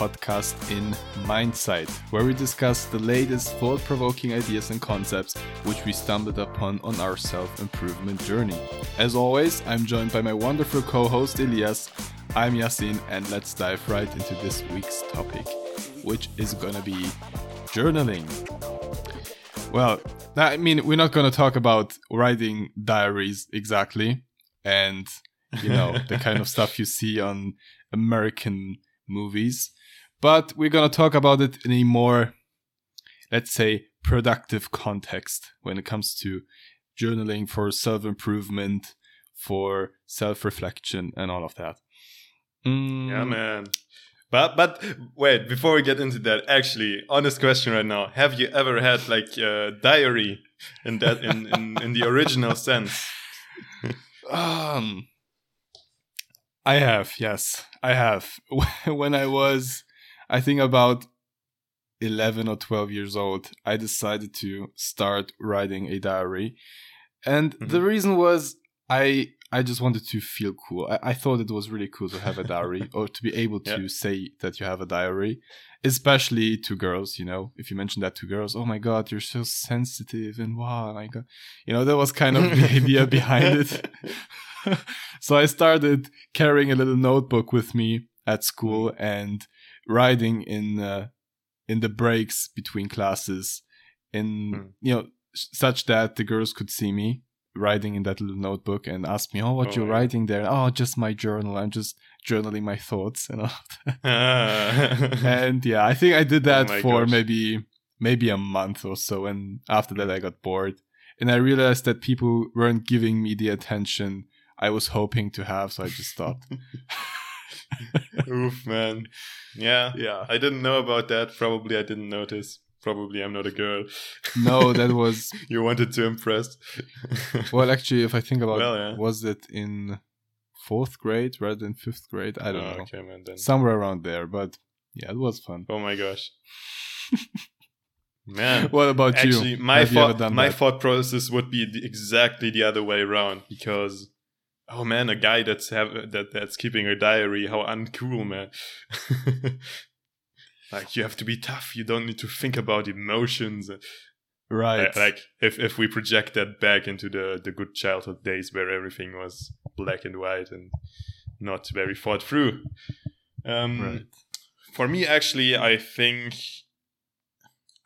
podcast in Mindsight, where we discuss the latest thought provoking ideas and concepts which we stumbled upon on our self improvement journey. As always, I'm joined by my wonderful co host Elias. I'm Yasin, and let's dive right into this week's topic, which is gonna be journaling. Well, I mean, we're not gonna talk about writing diaries exactly, and you know, the kind of stuff you see on American movies. But we're going to talk about it in a more, let's say, productive context when it comes to journaling for self improvement, for self reflection, and all of that. Mm. Yeah, man. But but wait, before we get into that, actually, honest question right now: Have you ever had like a diary in that in in, in the original sense? um, I have, yes, I have. when I was, I think about 11 or 12 years old, I decided to start writing a diary. And mm-hmm. the reason was I I just wanted to feel cool. I, I thought it was really cool to have a diary or to be able to say that you have a diary, especially to girls. You know, if you mention that to girls, oh my god, you're so sensitive and wow, my god, you know, that was kind of the idea behind it. so I started carrying a little notebook with me at school and writing in uh, in the breaks between classes, in mm. you know such that the girls could see me writing in that little notebook and ask me, "Oh, what oh, you're writing there?" Oh, just my journal. I'm just journaling my thoughts and all. and yeah, I think I did that oh for gosh. maybe maybe a month or so, and after that, I got bored, and I realized that people weren't giving me the attention I was hoping to have, so I just stopped. Oof, man. Yeah, yeah. I didn't know about that. Probably I didn't notice. Probably I'm not a girl. no, that was. you wanted to impress. well, actually, if I think about well, yeah. was it in fourth grade rather than fifth grade? I don't oh, know. Okay, man. Then. Somewhere around there, but yeah, it was fun. Oh my gosh. Man, what about actually, you? My thought, my that? thought process would be the, exactly the other way around because oh man, a guy that's have that that's keeping a diary, how uncool, man. like you have to be tough. You don't need to think about emotions. Right. Like if if we project that back into the the good childhood days where everything was black and white and not very thought through. Um, right. For me, actually, I think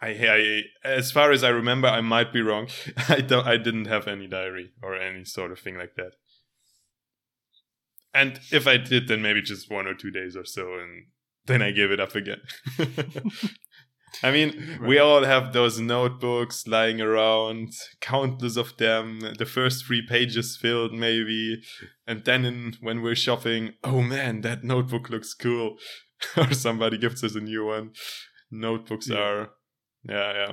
I, I, as far as I remember, I might be wrong. I don't. I didn't have any diary or any sort of thing like that. And if I did, then maybe just one or two days or so, and then I give it up again. I mean, right. we all have those notebooks lying around, countless of them. The first three pages filled, maybe, and then in, when we're shopping, oh man, that notebook looks cool, or somebody gives us a new one. Notebooks yeah. are, yeah, yeah,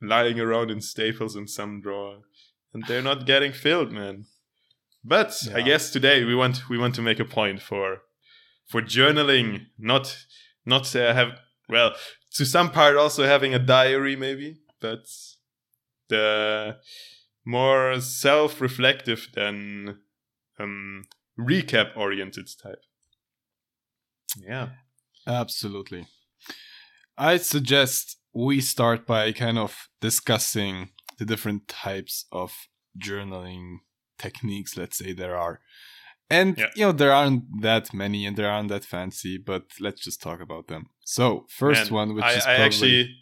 lying around in staples in some drawer, and they're not getting filled, man. But yeah. I guess today we want we want to make a point for for journaling, not not uh, have well to some part also having a diary maybe, but the more self-reflective than um, recap-oriented type. Yeah, absolutely. I suggest we start by kind of discussing the different types of journaling techniques, let's say there are. And yeah. you know, there aren't that many and there aren't that fancy, but let's just talk about them. So, first and one, which I, is I actually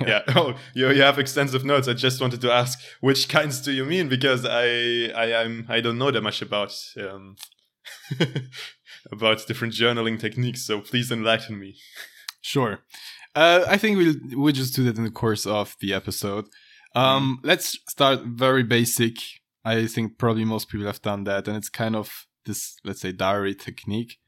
yeah. Oh, you you have extensive notes. I just wanted to ask which kinds do you mean because I I am I don't know that much about um about different journaling techniques. So please enlighten me. Sure. Uh, I think we'll we'll just do that in the course of the episode. Um, mm. Let's start very basic I think probably most people have done that, and it's kind of this, let's say, diary technique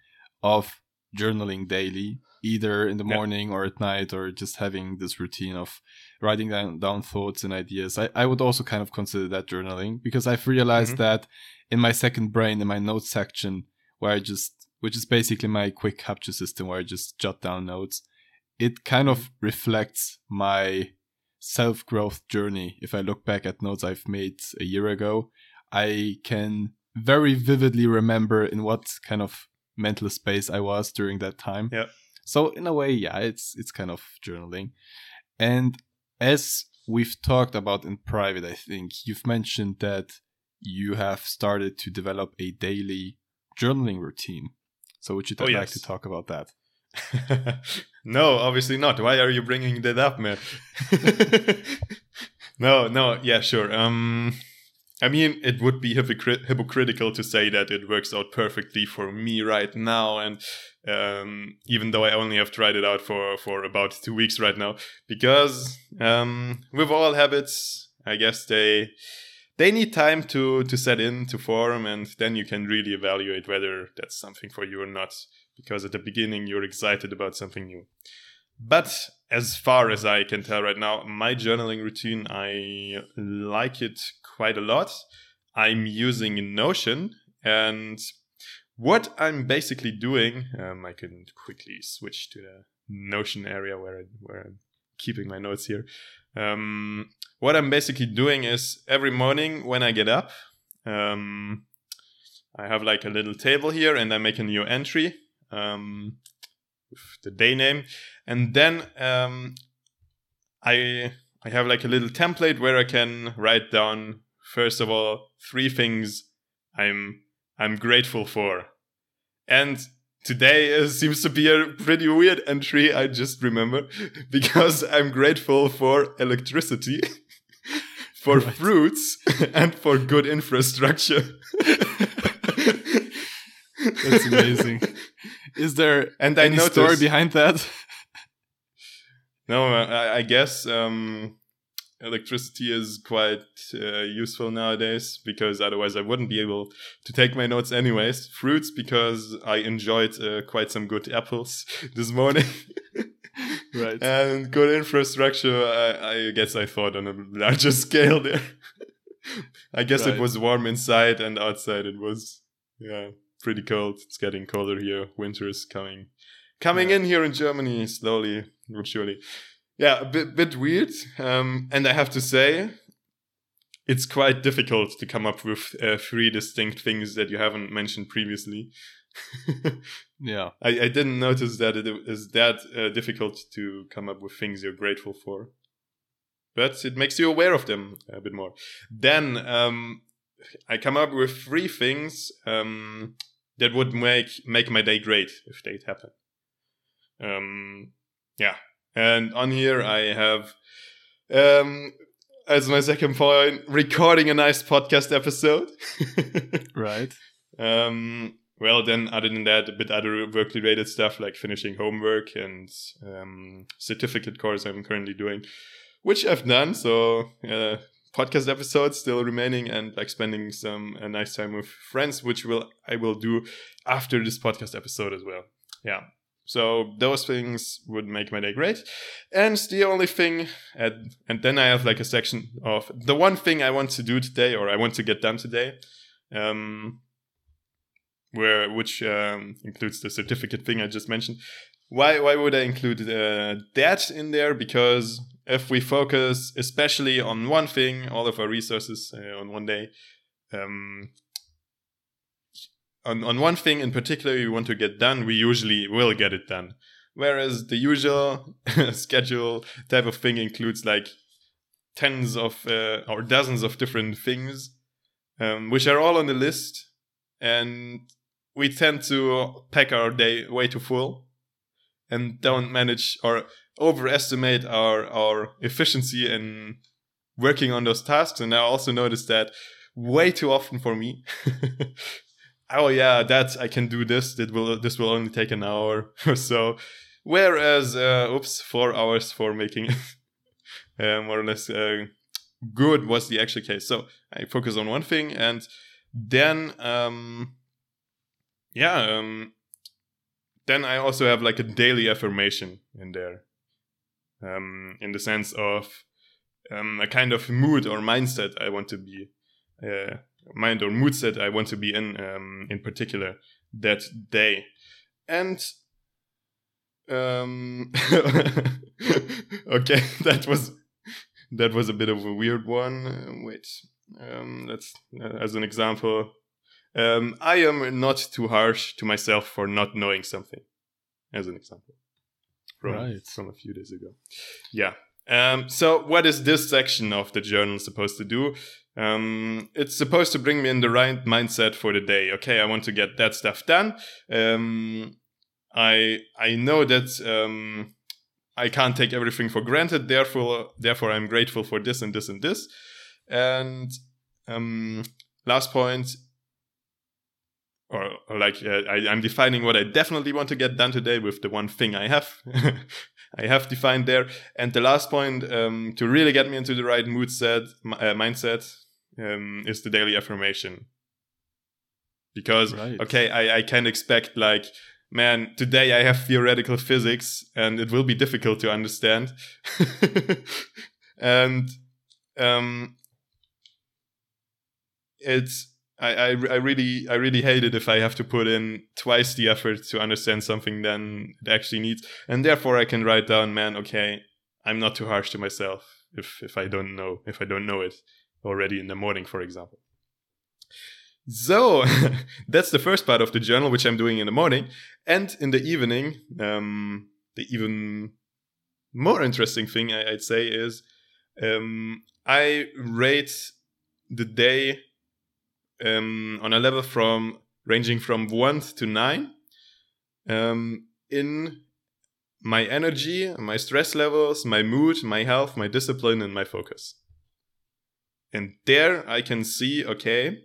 of journaling daily, either in the morning or at night, or just having this routine of writing down, down thoughts and ideas. I, I would also kind of consider that journaling because I've realized mm-hmm. that in my second brain, in my notes section, where I just, which is basically my quick capture system where I just jot down notes, it kind of mm-hmm. reflects my self growth journey. If I look back at notes I've made a year ago, I can very vividly remember in what kind of mental space I was during that time. Yeah. So in a way, yeah, it's it's kind of journaling. And as we've talked about in private, I think you've mentioned that you have started to develop a daily journaling routine. So would you Oh, like yes. to talk about that? no, obviously not. Why are you bringing that up, man? no, no, yeah, sure. Um, I mean, it would be hypocrit- hypocritical to say that it works out perfectly for me right now, and um, even though I only have tried it out for for about two weeks right now, because um, with all habits, I guess they they need time to to set in to form, and then you can really evaluate whether that's something for you or not because at the beginning you're excited about something new. But as far as I can tell right now, my journaling routine, I like it quite a lot. I'm using Notion, and what I'm basically doing, um, I can quickly switch to the Notion area where, I, where I'm keeping my notes here. Um, what I'm basically doing is every morning when I get up, um, I have like a little table here and I make a new entry um, with the day name, and then um, I I have like a little template where I can write down first of all three things I'm I'm grateful for, and today is, seems to be a pretty weird entry. I just remember because I'm grateful for electricity. For Right. fruits and for good infrastructure. That's amazing. Is there And I any story behind that? No, I, I guess um, electricity is quite uh, useful nowadays because otherwise I wouldn't be able to take my notes anyways. Fruits because I enjoyed uh, quite some good apples this morning. right. and good infrastructure, I, I guess I thought on a larger scale there. I guess Right. it was warm inside and outside it was, yeah, pretty cold. It's getting colder here. Winter is coming, coming Yeah. in here in Germany slowly but surely. Yeah, a bit, bit weird. Um, and I have to say, it's quite difficult to come up with uh, three distinct things that you haven't mentioned previously. yeah. I, I didn't notice that it is that uh, difficult to come up with things you're grateful for. But it makes you aware of them a bit more. Then um, I come up with three things um, that would make make my day great if they'd happen. Um, yeah, and on here I have um, as my second point recording a nice podcast episode. Right. Um, well, then, other than that, a bit other work related stuff like finishing homework and um, certificate course I'm currently doing, which I've done. So, uh, podcast episodes still remaining and like spending some a nice time with friends, which will I will do after this podcast episode as well. Yeah. So those things would make my day great. And the only thing, and, and then I have like a section of the one thing I want to do today or I want to get done today. Um, where which um, includes the certificate thing I just mentioned. Why why would I include uh, that in there? Because if we focus especially on one thing, all of our resources uh, on one day, um, on on one thing in particular we want to get done, we usually will get it done. Whereas the usual schedule type of thing includes like tens of uh, or dozens of different things, um, which are all on the list, and we tend to pack our day way too full and don't manage or overestimate our our efficiency in working on those tasks. And i also noticed that way too often for me. Oh yeah that i can do this that will this will only take an hour or so. Whereas uh, oops four hours for making uh, more or less uh, good was the actual case. So i focus on one thing and then um yeah um then i also have like a daily affirmation in there um in the sense of um a kind of mood or mindset i want to be uh mind or mood set i want to be in um in particular that day. And um okay that was that was a bit of a weird one wait um let's uh, as an example um, I am not too harsh to myself for not knowing something, as an example. from Right. from a few days ago. Yeah. Um, so what is this section of the journal supposed to do? Um, it's supposed to bring me in the right mindset for the day. Okay, I want to get that stuff done. Um, I I know that um, I can't take everything for granted. Therefore, therefore, I'm grateful for this and this and this. And um, last point, or, or like uh, I, I'm defining what I definitely want to get done today with the one thing I have, I have defined there. And the last point um, to really get me into the right mood set, uh, mindset, um, is the daily affirmation. Because Right. okay, I, I can expect like man, today I have theoretical physics and it will be difficult to understand. and um, it's I, I, I really I really hate it if I have to put in twice the effort to understand something than it actually needs. And therefore I can write down, man, okay, I'm not too harsh to myself if if I don't know if I don't know it already in the morning, for example. So that's the first part of the journal, which I'm doing in the morning. And in the evening, um, the even more interesting thing I, I'd say is um, I rate the day um, on a level from ranging from one to nine um, in my energy, my stress levels, my mood, my health, my discipline, and my focus. And there I can see, okay,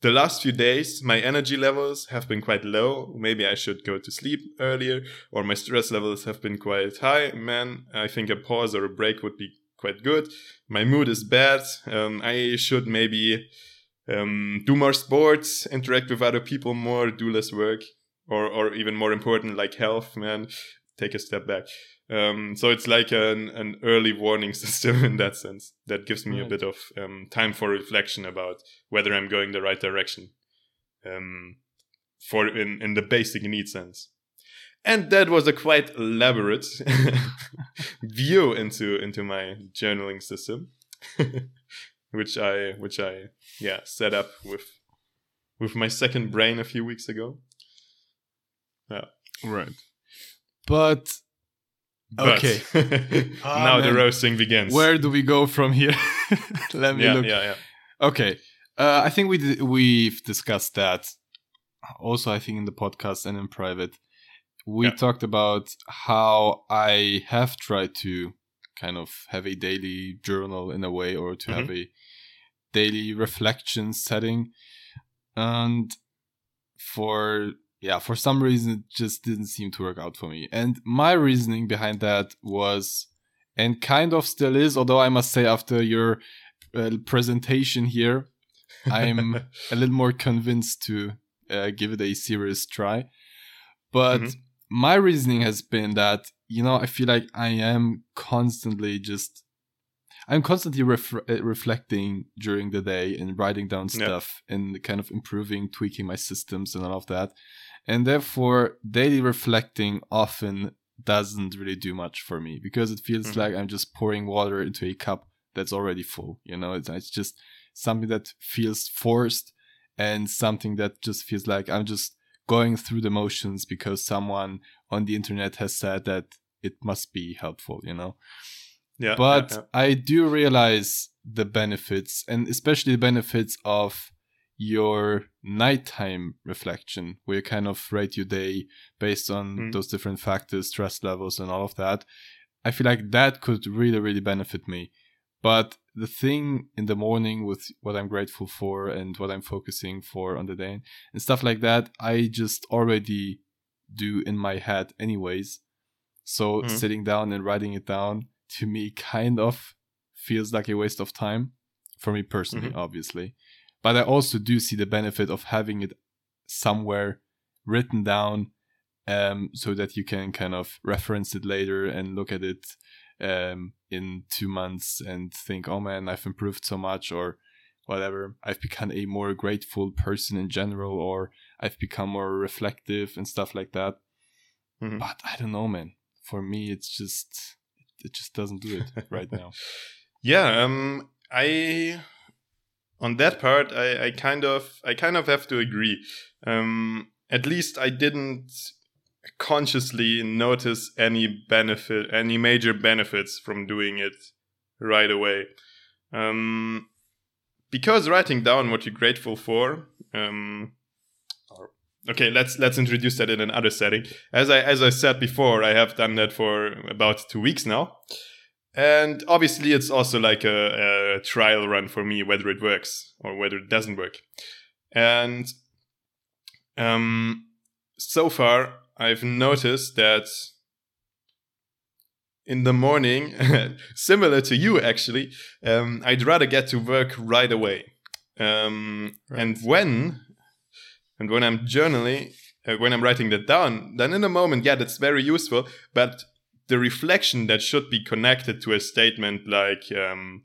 the last few days, my energy levels have been quite low. Maybe I should go to sleep earlier, or my stress levels have been quite high. Man, I think a pause or a break would be quite good. My mood is bad. Um, I should maybe um, do more sports, interact with other people more, do less work, or or even more important, like health. Man, take a step back. Um, so it's like an, an early warning system in that sense that gives me a bit of um, time for reflection about whether I'm going the right direction um, for in, in the basic need sense. And that was a quite elaborate view into into my journaling system, which I which I yeah set up with with my second brain a few weeks ago. Yeah. Right. But But Okay. Ah, now the roasting begins. where do we go from here? Let me yeah, look. yeah, yeah. Okay. Uh, I think we d- we've discussed that. Also, I think in the podcast and in private, we Yeah. talked about how I have tried to kind of have a daily journal in a way, or to have a daily reflection setting, and for yeah, for some reason it just didn't seem to work out for me. And my reasoning behind that was, and kind of still is, although I must say after your uh, presentation here, I'm a little more convinced to uh, give it a serious try. But Mhm. my reasoning has been that, you know, I feel like I am constantly just, I'm constantly ref- uh, reflecting during the day and writing down Yeah. stuff and kind of improving, tweaking my systems and all of that. And therefore, daily reflecting often doesn't really do much for me because it feels Mhm. like I'm just pouring water into a cup that's already full. You know, it's, it's just something that feels forced and something that just feels like I'm just going through the motions because someone on the internet has said that it must be helpful, you know? yeah, but yeah, I do realize the benefits and especially the benefits of your nighttime reflection where you kind of rate your day based on Mm. those different factors stress levels and all of that i feel like that could really really benefit me but the thing in the morning with what i'm grateful for and what i'm focusing for on the day and stuff like that i just already do in my head anyways so Mhm. sitting down and writing it down to me kind of feels like a waste of time for me personally Mhm. obviously but i also do see the benefit of having it somewhere written down um, so that you can kind of reference it later and look at it um, in two months and think oh man i've improved so much or whatever i've become a more grateful person in general or i've become more reflective and stuff like that Mhm. but i don't know man for me it's just it just doesn't do it right now yeah. Um, I on that part, I, I kind of, I kind of have to agree. Um, at least I didn't consciously notice any benefit, any major benefits from doing it right away. Um, because writing down what you're grateful for. Um, okay, let's let's introduce that in another setting. As I as I said before, I have done that for about two weeks now, and obviously it's also like a, a trial run for me whether it works or whether it doesn't work. And um, so far, I've noticed that in the morning, similar to you actually, um, I'd rather get to work right away. Um, right. And when, and when I'm journaling, uh, when I'm writing that down, then in a moment, yeah, that's very useful. But the reflection that should be connected to a statement like, um,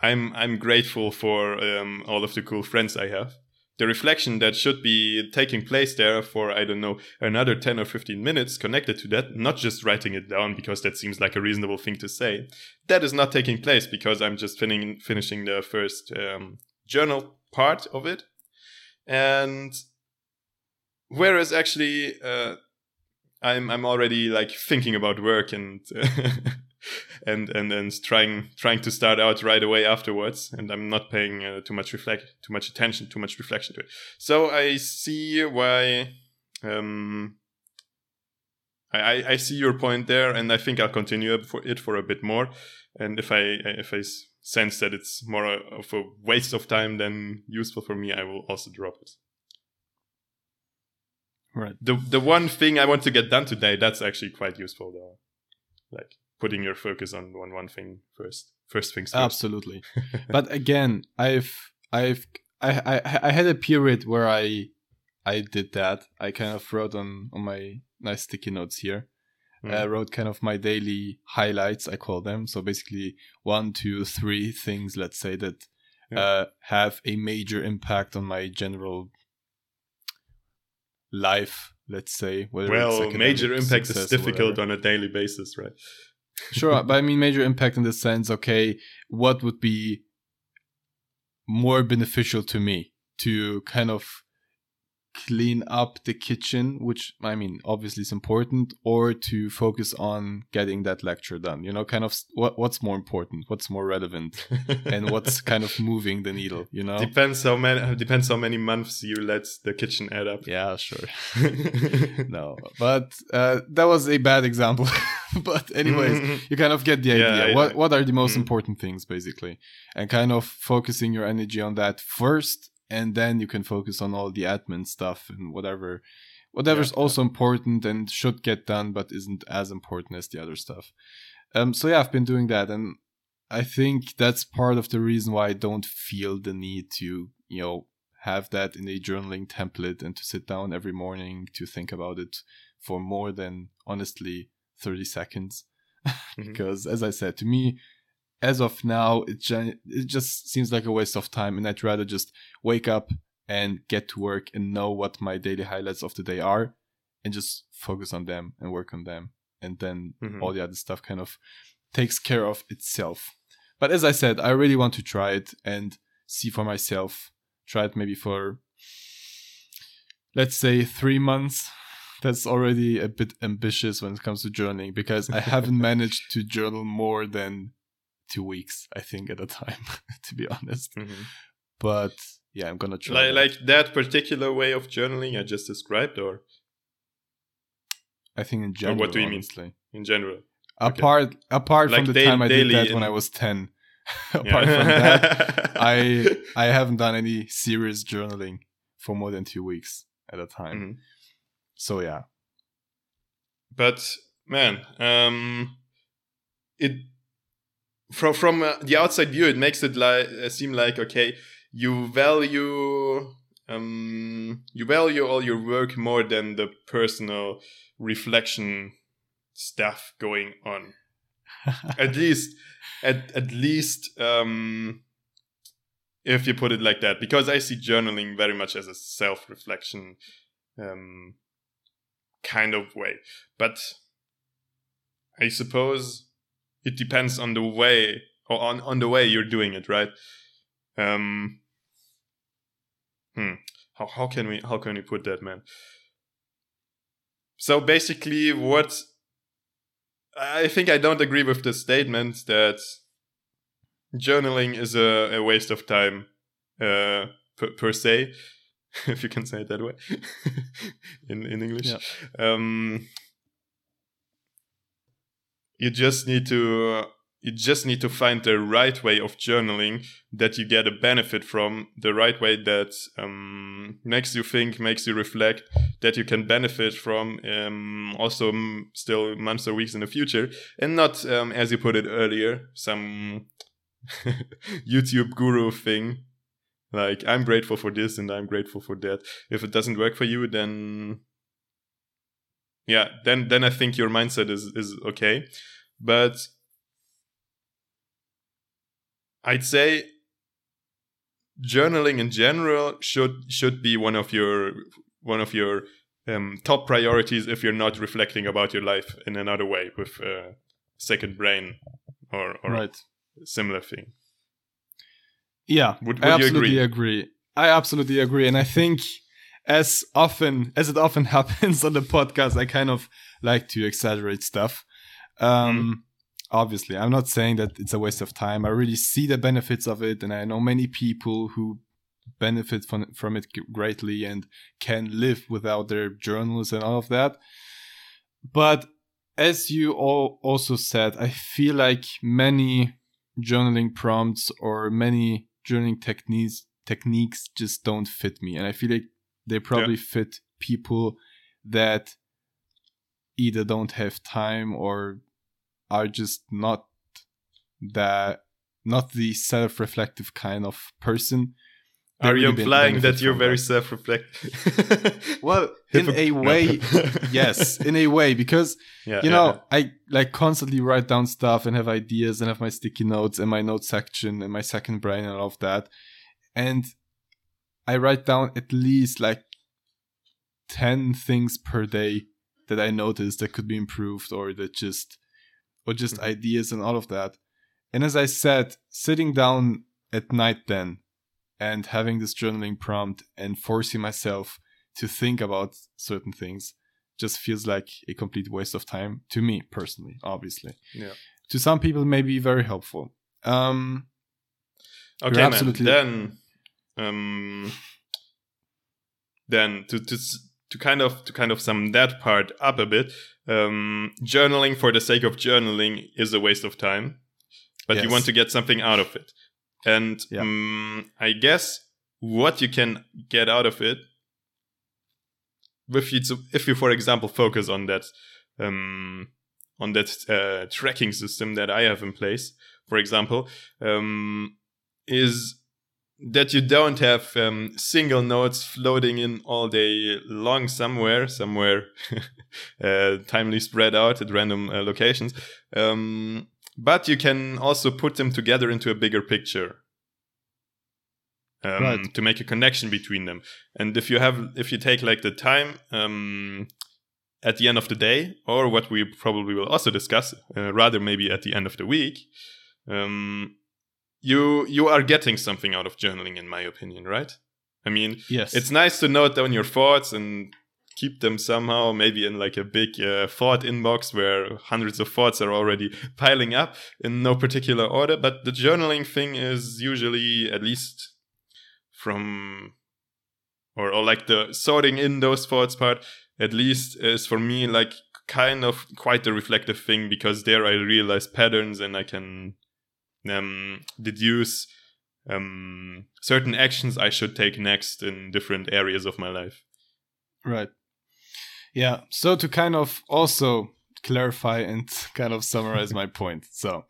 "I'm I'm grateful for um, all of the cool friends I have," the reflection that should be taking place there for i don't know another 10 or 15 minutes connected to that not just writing it down because that seems like a reasonable thing to say that is not taking place because i'm just fin- finishing the first um, journal part of it. And whereas actually uh, i'm i'm already like thinking about work and and and and trying trying to start out right away afterwards and i'm not paying uh, too much reflect too much attention too much reflection to it so i see why um I, I see your point there, and I think I'll continue for it for a bit more. And if I if I sense that it's more of a waste of time than useful for me, I will also drop it. Right. The the one thing I want to get done today, that's actually quite useful though. Like putting your focus on one one thing first. First things first. Absolutely. but again, I've I've I, I I had a period where I I did that. I kind of wrote on on my nice sticky notes here. Mm. I wrote kind of my daily highlights. I call them so basically one, two, three things. Let's say that yeah. uh, have a major impact on my general life. Let's say. well, major impact is difficult on a daily basis, right? Sure, but I mean major impact in the sense, okay, what would be more beneficial to me to kind of clean up the kitchen, which I mean, obviously is important, or to focus on getting that lecture done. You know, kind of what what's more important, what's more relevant, and what's kind of moving the needle. You know, depends how many depends how many months you let the kitchen add up. Yeah, sure. no, but uh, that was a bad example. but anyways, you kind of get the idea. Yeah, what what are the most mm-hmm. important things basically, and kind of focusing your energy on that first and then you can focus on all the admin stuff and whatever whatever's yeah, also yeah. important and should get done but isn't as important as the other stuff um so yeah i've been doing that and i think that's part of the reason why i don't feel the need to you know have that in a journaling template and to sit down every morning to think about it for more than honestly 30 seconds mm-hmm. because as i said to me as of now, it, it just seems like a waste of time, and I'd rather just wake up and get to work and know what my daily highlights of the day are, and just focus on them and work on them, and then mm-hmm. all the other stuff kind of takes care of itself. But as I said, I really want to try it and see for myself. Try it maybe for let's say three months. That's already a bit ambitious when it comes to journaling because I haven't managed to journal more than two weeks, I think, at a time, to be honest. Mm-hmm. But yeah, I'm gonna try. Like, that. like that particular way of journaling I just described, or I think in general. Or what do you honestly. mean? In general. Apart okay. apart like from the time I did that in... when I was ten. apart from that, I I haven't done any serious journaling for more than two weeks at a time. Mm-hmm. So yeah. But man, um, it from from uh, the outside view, it makes it like uh, seem like okay, you value um you value all your work more than the personal reflection stuff going on. at least, at at least um if you put it like that, because I see journaling very much as a self reflection um kind of way, but I suppose it depends on the way or on, on the way you're doing it, right? Um, hmm. How, how can we how can we put that, man? so basically, what I think I don't agree with the statement that journaling is a, a waste of time uh, per, per se, if you can say it that way in in English. Yeah. Um, you just need to you just need to find the right way of journaling that you get a benefit from the right way that um, makes you think makes you reflect that you can benefit from um, also m- still months or weeks in the future. And not um, as you put it earlier some youtube guru thing like i'm grateful for this and i'm grateful for that. If it doesn't work for you then yeah then then i think your mindset is is okay but I'd say journaling in general should should be one of your one of your um, top priorities if you're not reflecting about your life in another way with a second brain or, or right. similar thing. Yeah, Would- would I you absolutely agree? agree? I absolutely agree, and I think as often as it often happens on the podcast, I kind of like to exaggerate stuff. Um, Obviously, I'm not saying that it's a waste of time. I really see the benefits of it, and I know many people who benefit from from it greatly and can live without their journals and all of that. But as you all also said, I feel like many journaling prompts or many journaling techniques techniques just don't fit me and i feel like they probably fit people that either don't have time or are just not that not the self-reflective kind of person. They Are you really implying that you're very self-reflective? well in a way yes in a way because yeah, you yeah, know i like constantly write down stuff and have ideas and have my sticky notes and my note section and my second brain and all of that. And i write down at least like 10 things per day that i notice that could be improved or that just or just Mhm. ideas and all of that and as i said sitting down at night then and having this journaling prompt and forcing myself to think about certain things just feels like a complete waste of time to me personally obviously Yeah. to some people may be very helpful um Okay, man. absolutely- Then, um, then to to to kind of to kind of sum that part up a bit, um, journaling for the sake of journaling is a waste of time, but you want to get something out of it, and Yeah. um, I guess what you can get out of it, if you if you for example focus on that, um, on that uh, tracking system that I have in place, for example, um, is that you don't have um, single notes floating in all day long somewhere, somewhere uh, timely spread out at random uh, locations. Um, but you can also put them together into a bigger picture. Um, Right. to make a connection between them and if you have if you take like the time um, at the end of the day or what we probably will also discuss uh, rather maybe at the end of the week um, you you are getting something out of journaling in my opinion right? I mean yes. it's nice to note down your thoughts and keep them somehow maybe in like a big uh, thought inbox where hundreds of thoughts are already piling up in no particular order. But the journaling thing is usually at least from or, or like the sorting in those thoughts part at least is for me like kind of quite a reflective thing because there i realize patterns and i can um, deduce um, certain actions i should take next in different areas of my life Right. Yeah. So to kind of also clarify and kind of summarize my point. So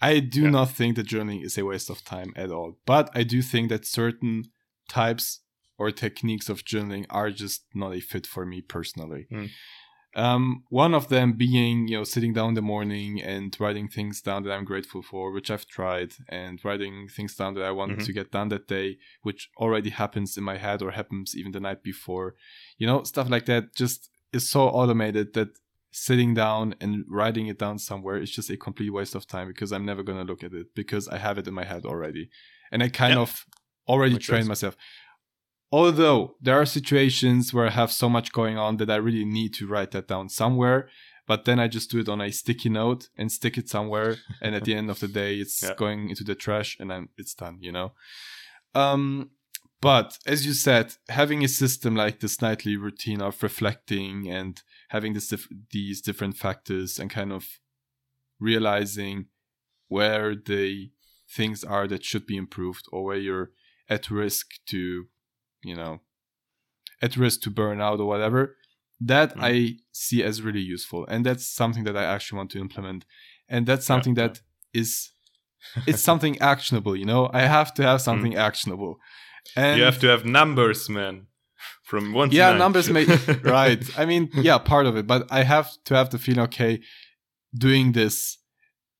I do Yeah. not think that journaling is a waste of time at all. But I do think that certain types or techniques of journaling are just not a fit for me personally. Mm. Um, one of them being, you know, sitting down in the morning and writing things down that I'm grateful for, which I've tried, and writing things down that I want Mhm. to get done that day, which already happens in my head or happens even the night before. You know, stuff like that just is so automated that sitting down and writing it down somewhere is just a complete waste of time because I'm never going to look at it because I have it in my head already. And I kind of already trained myself. Although there are situations where I have so much going on that I really need to write that down somewhere, but then I just do it on a sticky note and stick it somewhere, and at the end of the day, it's Yeah. going into the trash, and then it's done. You know. Um, but as you said, having a system like this nightly routine of reflecting and having this dif- these different factors and kind of realizing where the things are that should be improved or where you're at risk to, you know, at risk to burn out or whatever, that Mhm. I see as really useful. And that's something that I actually want to implement. And that's something yeah. that is it's something actionable, you know? I have to have something actionable. And you have to have numbers, man. From one yeah nine. numbers may right i mean yeah part of it but i have to have the feeling okay doing this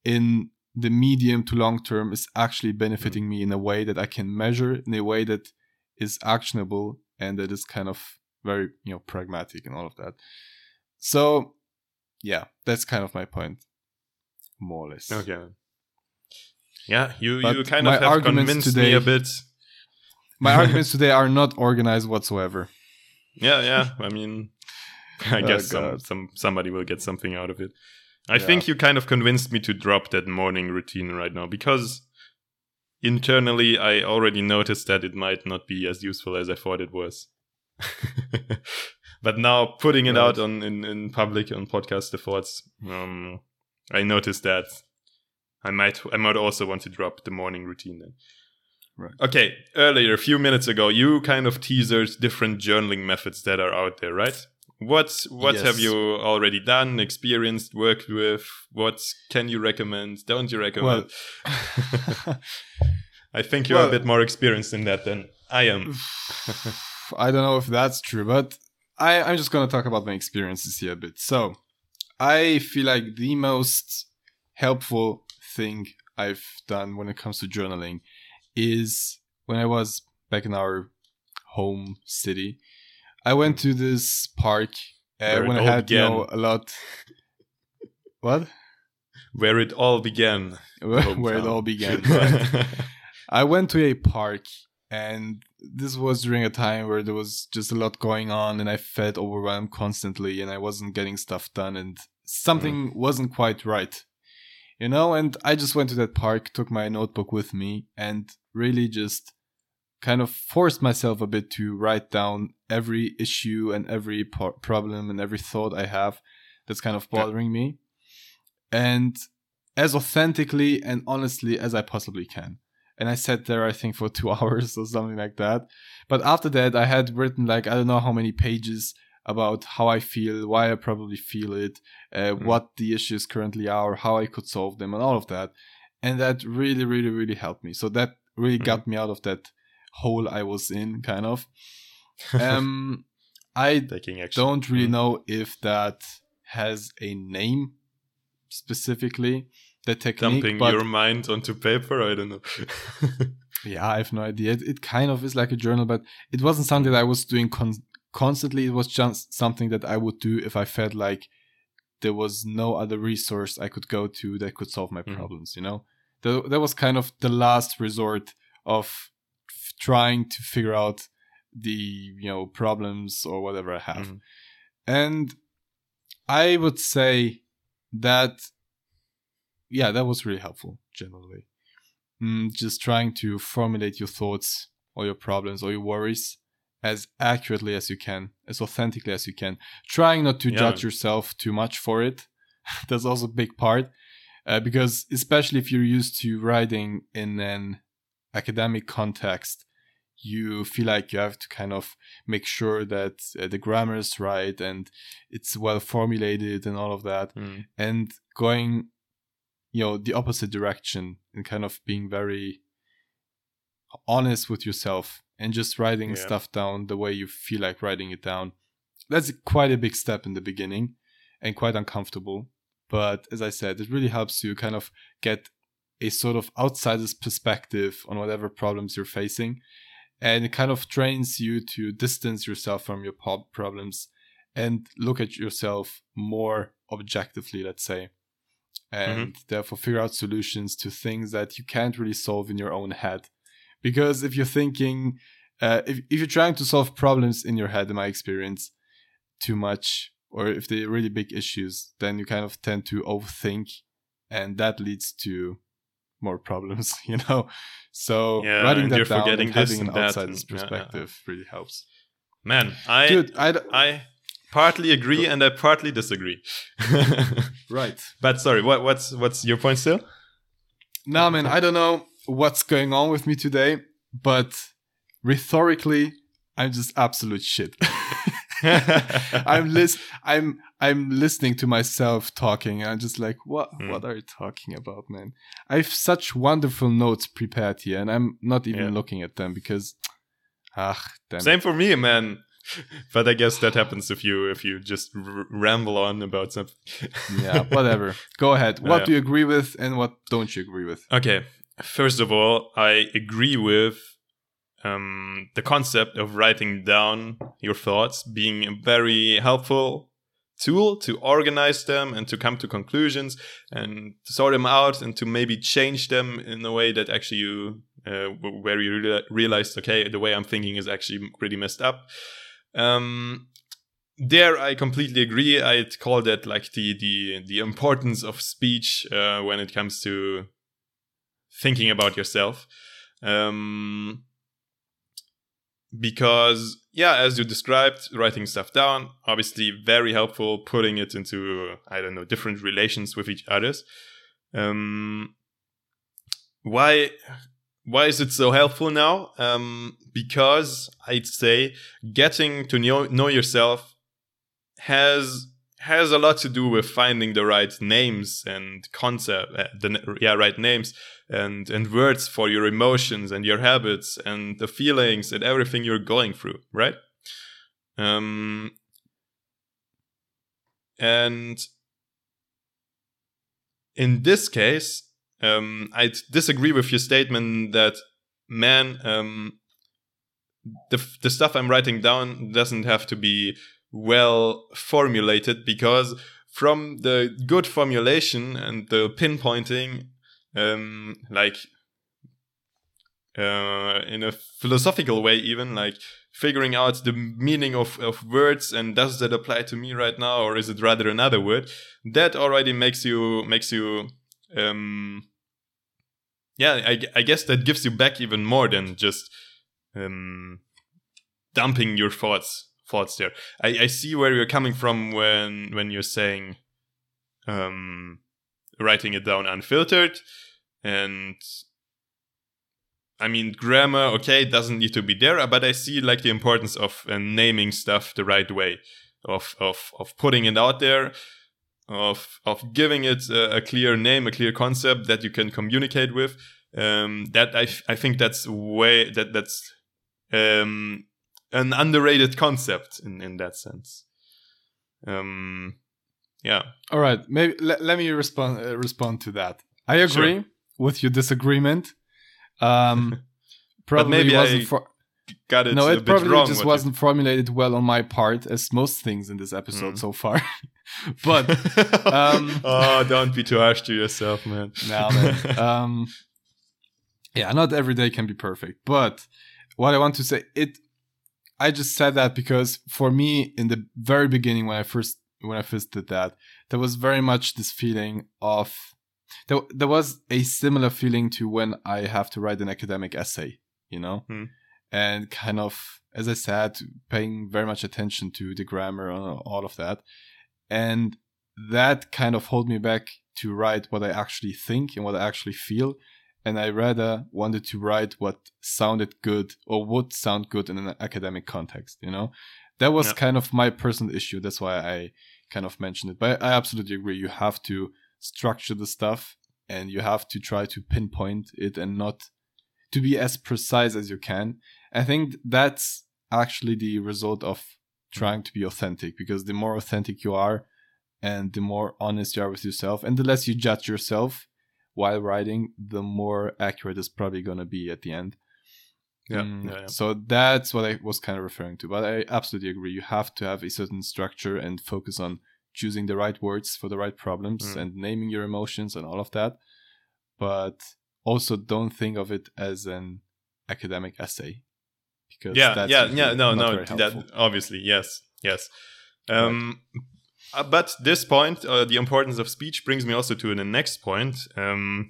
in the medium to long term is actually benefiting me in a way that i can measure in a way that is actionable and that is kind of very you know pragmatic and all of that so yeah that's kind of my point more or less Okay. Yeah, you But you kind of have convinced me today- a bit. my arguments today are not organized whatsoever Yeah, yeah. I mean, I Oh, guess some, some somebody will get something out of it. I Yeah. think you kind of convinced me to drop that morning routine right now because internally I already noticed that it might not be as useful as I thought it was. but now putting it Right. out on in, in public on podcast the thoughts, um, I noticed that I might I might also want to drop the morning routine then. Right. Okay, earlier, a few minutes ago, you kind of teased different journaling methods that are out there, right? What what have you already done, experienced, worked with? What can you recommend? Don't you recommend? I think you're Well- a bit more experienced in that than I am. I don't know if that's true, but I, I'm just going to talk about my experiences here a bit. So, I feel like the most helpful thing I've done when it comes to journaling is when I was back in our home city. I went to this park uh, when I had you know, a lot. What? Where it all began. Where it all began. right? I went to a park and this was during a time where there was just a lot going on and I felt overwhelmed constantly and I wasn't getting stuff done and something mm. wasn't quite right. You know, and I just went to that park, took my notebook with me and really just kind of forced myself a bit to write down every issue and every po- problem and every thought I have that's kind of bothering me. And as authentically and honestly as I possibly can and I sat there I think for two hours or something like that. But after that, I had written like I don't know how many pages about how I feel, why I probably feel it, uh, Mm. what the issues currently are, how I could solve them, and all of that. And that really, really, really helped me. So that really Mhm. got me out of that hole I was in, kind of. Um, I don't really Mhm. know if that has a name specifically. The technique, Dumping but your mind onto paper. I don't know. Yeah, I have no idea. It, it kind of is like a journal, but it wasn't something that I was doing con- constantly. It was just something that I would do if I felt like there was no other resource I could go to that could solve my Mhm. problems. You know, Th- that was kind of the last resort of f- trying to figure out the you know problems or whatever I have. Mhm. And I would say that, yeah, that was really helpful generally. Mm, just trying to formulate your thoughts or your problems or your worries as accurately as you can, as authentically as you can. Trying not to Yeah. judge yourself too much for it. That's also a big part. Uh, because especially if you're used to writing in an academic context, you feel like you have to kind of make sure that uh, the grammar is right and it's well formulated and all of that Mhm. and going you know the opposite direction and kind of being very honest with yourself and just writing Yeah. stuff down the way you feel like writing it down that's quite a big step in the beginning and quite uncomfortable but as i said it really helps you kind of get a sort of outsider's perspective on whatever problems you're facing and it kind of trains you to distance yourself from your problems and look at yourself more objectively let's say and therefore figure out solutions to things that you can't really solve in your own head because if you're thinking uh, if if you're trying to solve problems in your head, in my experience, too much, or if they're really big issues, then you kind of tend to overthink, and that leads to more problems. You know, so Yeah, writing that you're down forgetting and having an that outsider's and- yeah, yeah, yeah. perspective really helps. Man, I Dude, I I partly agree and I partly disagree. right. but sorry, what what's what's your point still? Nah, man, I don't know what's going on with me today, but rhetorically, I'm just absolute shit. I'm lis- I'm I'm listening to myself talking, and I'm just like, what Hmm. what are you talking about, man? I have such wonderful notes prepared here, and I'm not even Yeah. looking at them because, ah, damn. it. Same for me, man. But I guess that happens if you if you just r- ramble on about something. Yeah, whatever. Go ahead. What Yeah. do you agree with, and what don't you agree with? Okay, first of all, I agree with um, the concept of writing down your thoughts being a very helpful tool to organize them and to come to conclusions and to sort them out and to maybe change them in a way that actually you uh, where you rea- realized okay the way i'm thinking is actually pretty messed up um, there i completely agree. I'd call that like the the the importance of speech uh, when it comes to thinking about yourself. Um, because yeah as you described writing stuff down obviously very helpful putting it into i don't know different relations with each others. Um, why why is it so helpful now? Um, because i'd say getting to know, know yourself has has a lot to do with finding the right names and concept uh, the yeah right names and and words for your emotions and your habits and the feelings and everything you're going through right? Um and in this case um i disagree with your statement that man um the the stuff i'm writing down doesn't have to be well formulated because from the good formulation and the pinpointing um like uh in a philosophical way even like figuring out the meaning of of words and does that apply to me right now or is it rather another word that already makes you makes you um yeah i, I guess that gives you back even more than just um dumping your thoughts thoughts there i i see where you're coming from when when you're saying um writing it down unfiltered and I mean, grammar, okay, doesn't need to be there, but I see like the importance of uh, naming stuff the right way, of of of putting it out there, of of giving it a, a clear name, a clear concept that you can communicate with. Um, that I I think that's way that that's um, an underrated concept in in that sense. Um, yeah. All right, maybe let, let me respond uh, respond to that. I agree Sure. with your disagreement. Um, probably maybe wasn't I for- Got it. no, it probably just wasn't formulated well on my part, as most things in this episode Mm. so far. but um, oh, don't be too harsh to yourself, man. now, man, um, yeah, not every day can be perfect. But what I want to say, it, I just said that because for me, in the very beginning, when I first when I first did that, there was very much this feeling of there, there was a similar feeling to when I have to write an academic essay, you know, Hmm. and kind of, as I said, paying very much attention to the grammar and all of that, and that kind of hold me back to write what I actually think and what I actually feel. And I rather wanted to write what sounded good or would sound good in an academic context, you know? That was kind of my personal issue. That's why I kind of mentioned it. But I absolutely agree. You have to structure the stuff and you have to try to pinpoint it and not to be as precise as you can. I think that's actually the result of trying to be authentic because the more authentic you are and the more honest you are with yourself and the less you judge yourself while writing, the more accurate it's probably going to be at the end. Yeah, Mm, yeah, yeah. So that's what I was kind of referring to. But I absolutely agree. You have to have a certain structure and focus on choosing the right words for the right problems Mm. and naming your emotions and all of that. But also don't think of it as an academic essay because yeah that's yeah yeah no no that obviously yes yes um uh, but this point uh, the importance of speech brings me also to the next point. Um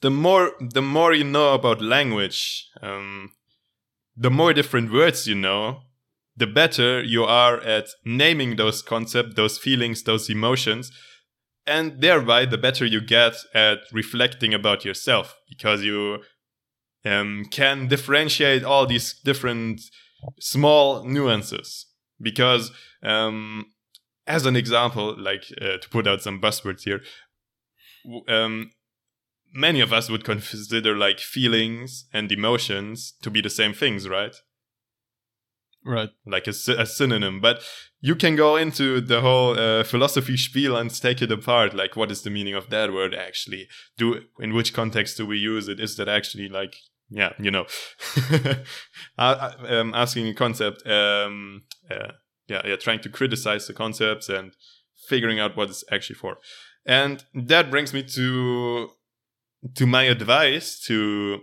the more the more you know about language um the more different words you know the better you are at naming those concepts those feelings those emotions and thereby the better you get at reflecting about yourself because you um, can differentiate all these different small nuances. Because um, as an example like uh, to put out some buzzwords here um, many of us would consider like feelings and emotions to be the same things right? Right. Like a, a synonym. But you can go into the whole uh, philosophy spiel and take it apart like what is the meaning of that word actually? Do in which context do we use it? Is that actually like yeah you know. Uh, um, asking a concept um, uh, yeah yeah trying to criticize the concepts and figuring out what it's actually for. And that brings me to to my advice to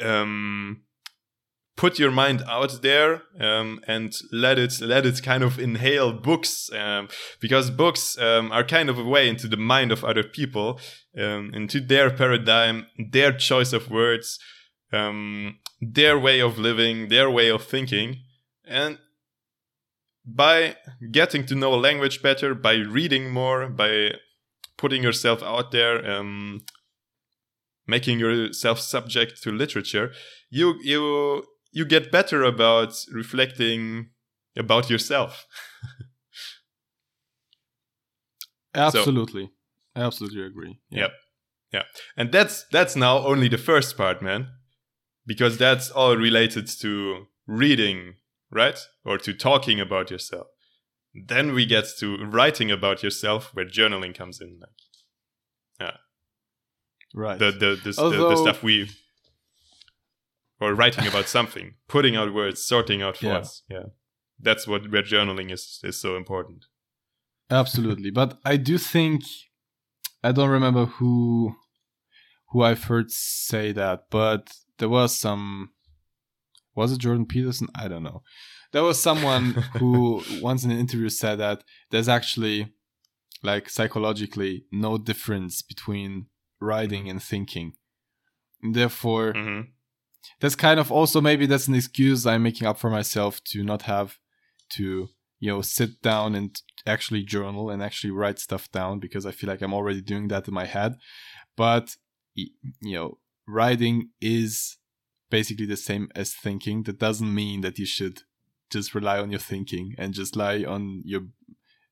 um put your mind out there um, and let it let it kind of inhale books um, because books um, are kind of a way into the mind of other people um, into their paradigm their choice of words um, their way of living their way of thinking. And by getting to know a language better by reading more by putting yourself out there um, making yourself subject to literature you you you get better about reflecting about yourself. absolutely I absolutely agree yeah. Yep. Yeah. And that's that's now only the first part, man. Because that's all related to reading, right? Or to talking about yourself. Then we get to writing about yourself where journaling comes in like right the the the, the, the stuff we or writing about something, putting out words, sorting out Yeah. thoughts. Yeah. That's what where journaling is is so important. absolutely but i do think i don't remember who who i've heard say that but there was some was it jordan peterson? I don't know. There was someone who once in an interview said that there's actually like psychologically no difference between writing and thinking. And therefore hmm that's kind of also maybe that's an excuse I'm making up for myself to not have to you know sit down and actually journal and actually write stuff down because I feel like I'm already doing that in my head. But you know, writing is basically the same as thinking. That doesn't mean that you should just rely on your thinking and just lie on your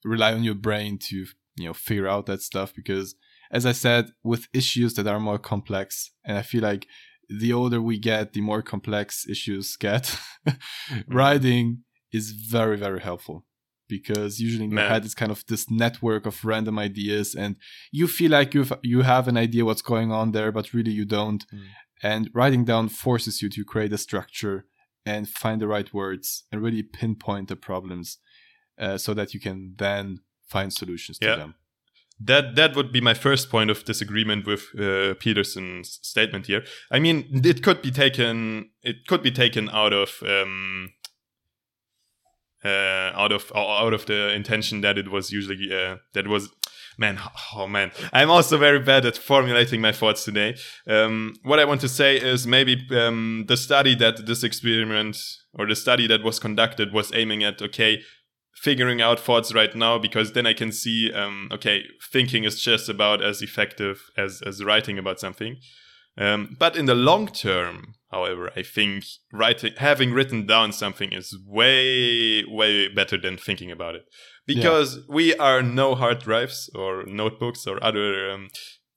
rely on your brain to you know figure out that stuff because as I said, with issues that are more complex, and I feel like the older we get, the more complex issues get. Writing is very, very helpful because usually in your Man. head it's kind of this network of random ideas, and you feel like you you have an idea what's going on there, but really you don't. Mm. And writing down forces you to create a structure and find the right words and really pinpoint the problems, uh, so that you can then find solutions to Yeah. them. That that would be my first point of disagreement with uh, Peterson's statement here. I mean, it could be taken it could be taken out of um, uh, out of out of the intention that it was usually uh, that was man oh man. I'm also very bad at formulating my thoughts today. Um, what i want to say is maybe um, the study that this experiment or the study that was conducted was aiming at okay figuring out thoughts right now because then i can see um, okay thinking is just about as effective as as writing about something. Um, but in the long term, however, I think writing, having written down something is way, way better than thinking about it, because we are no hard drives or notebooks or other um,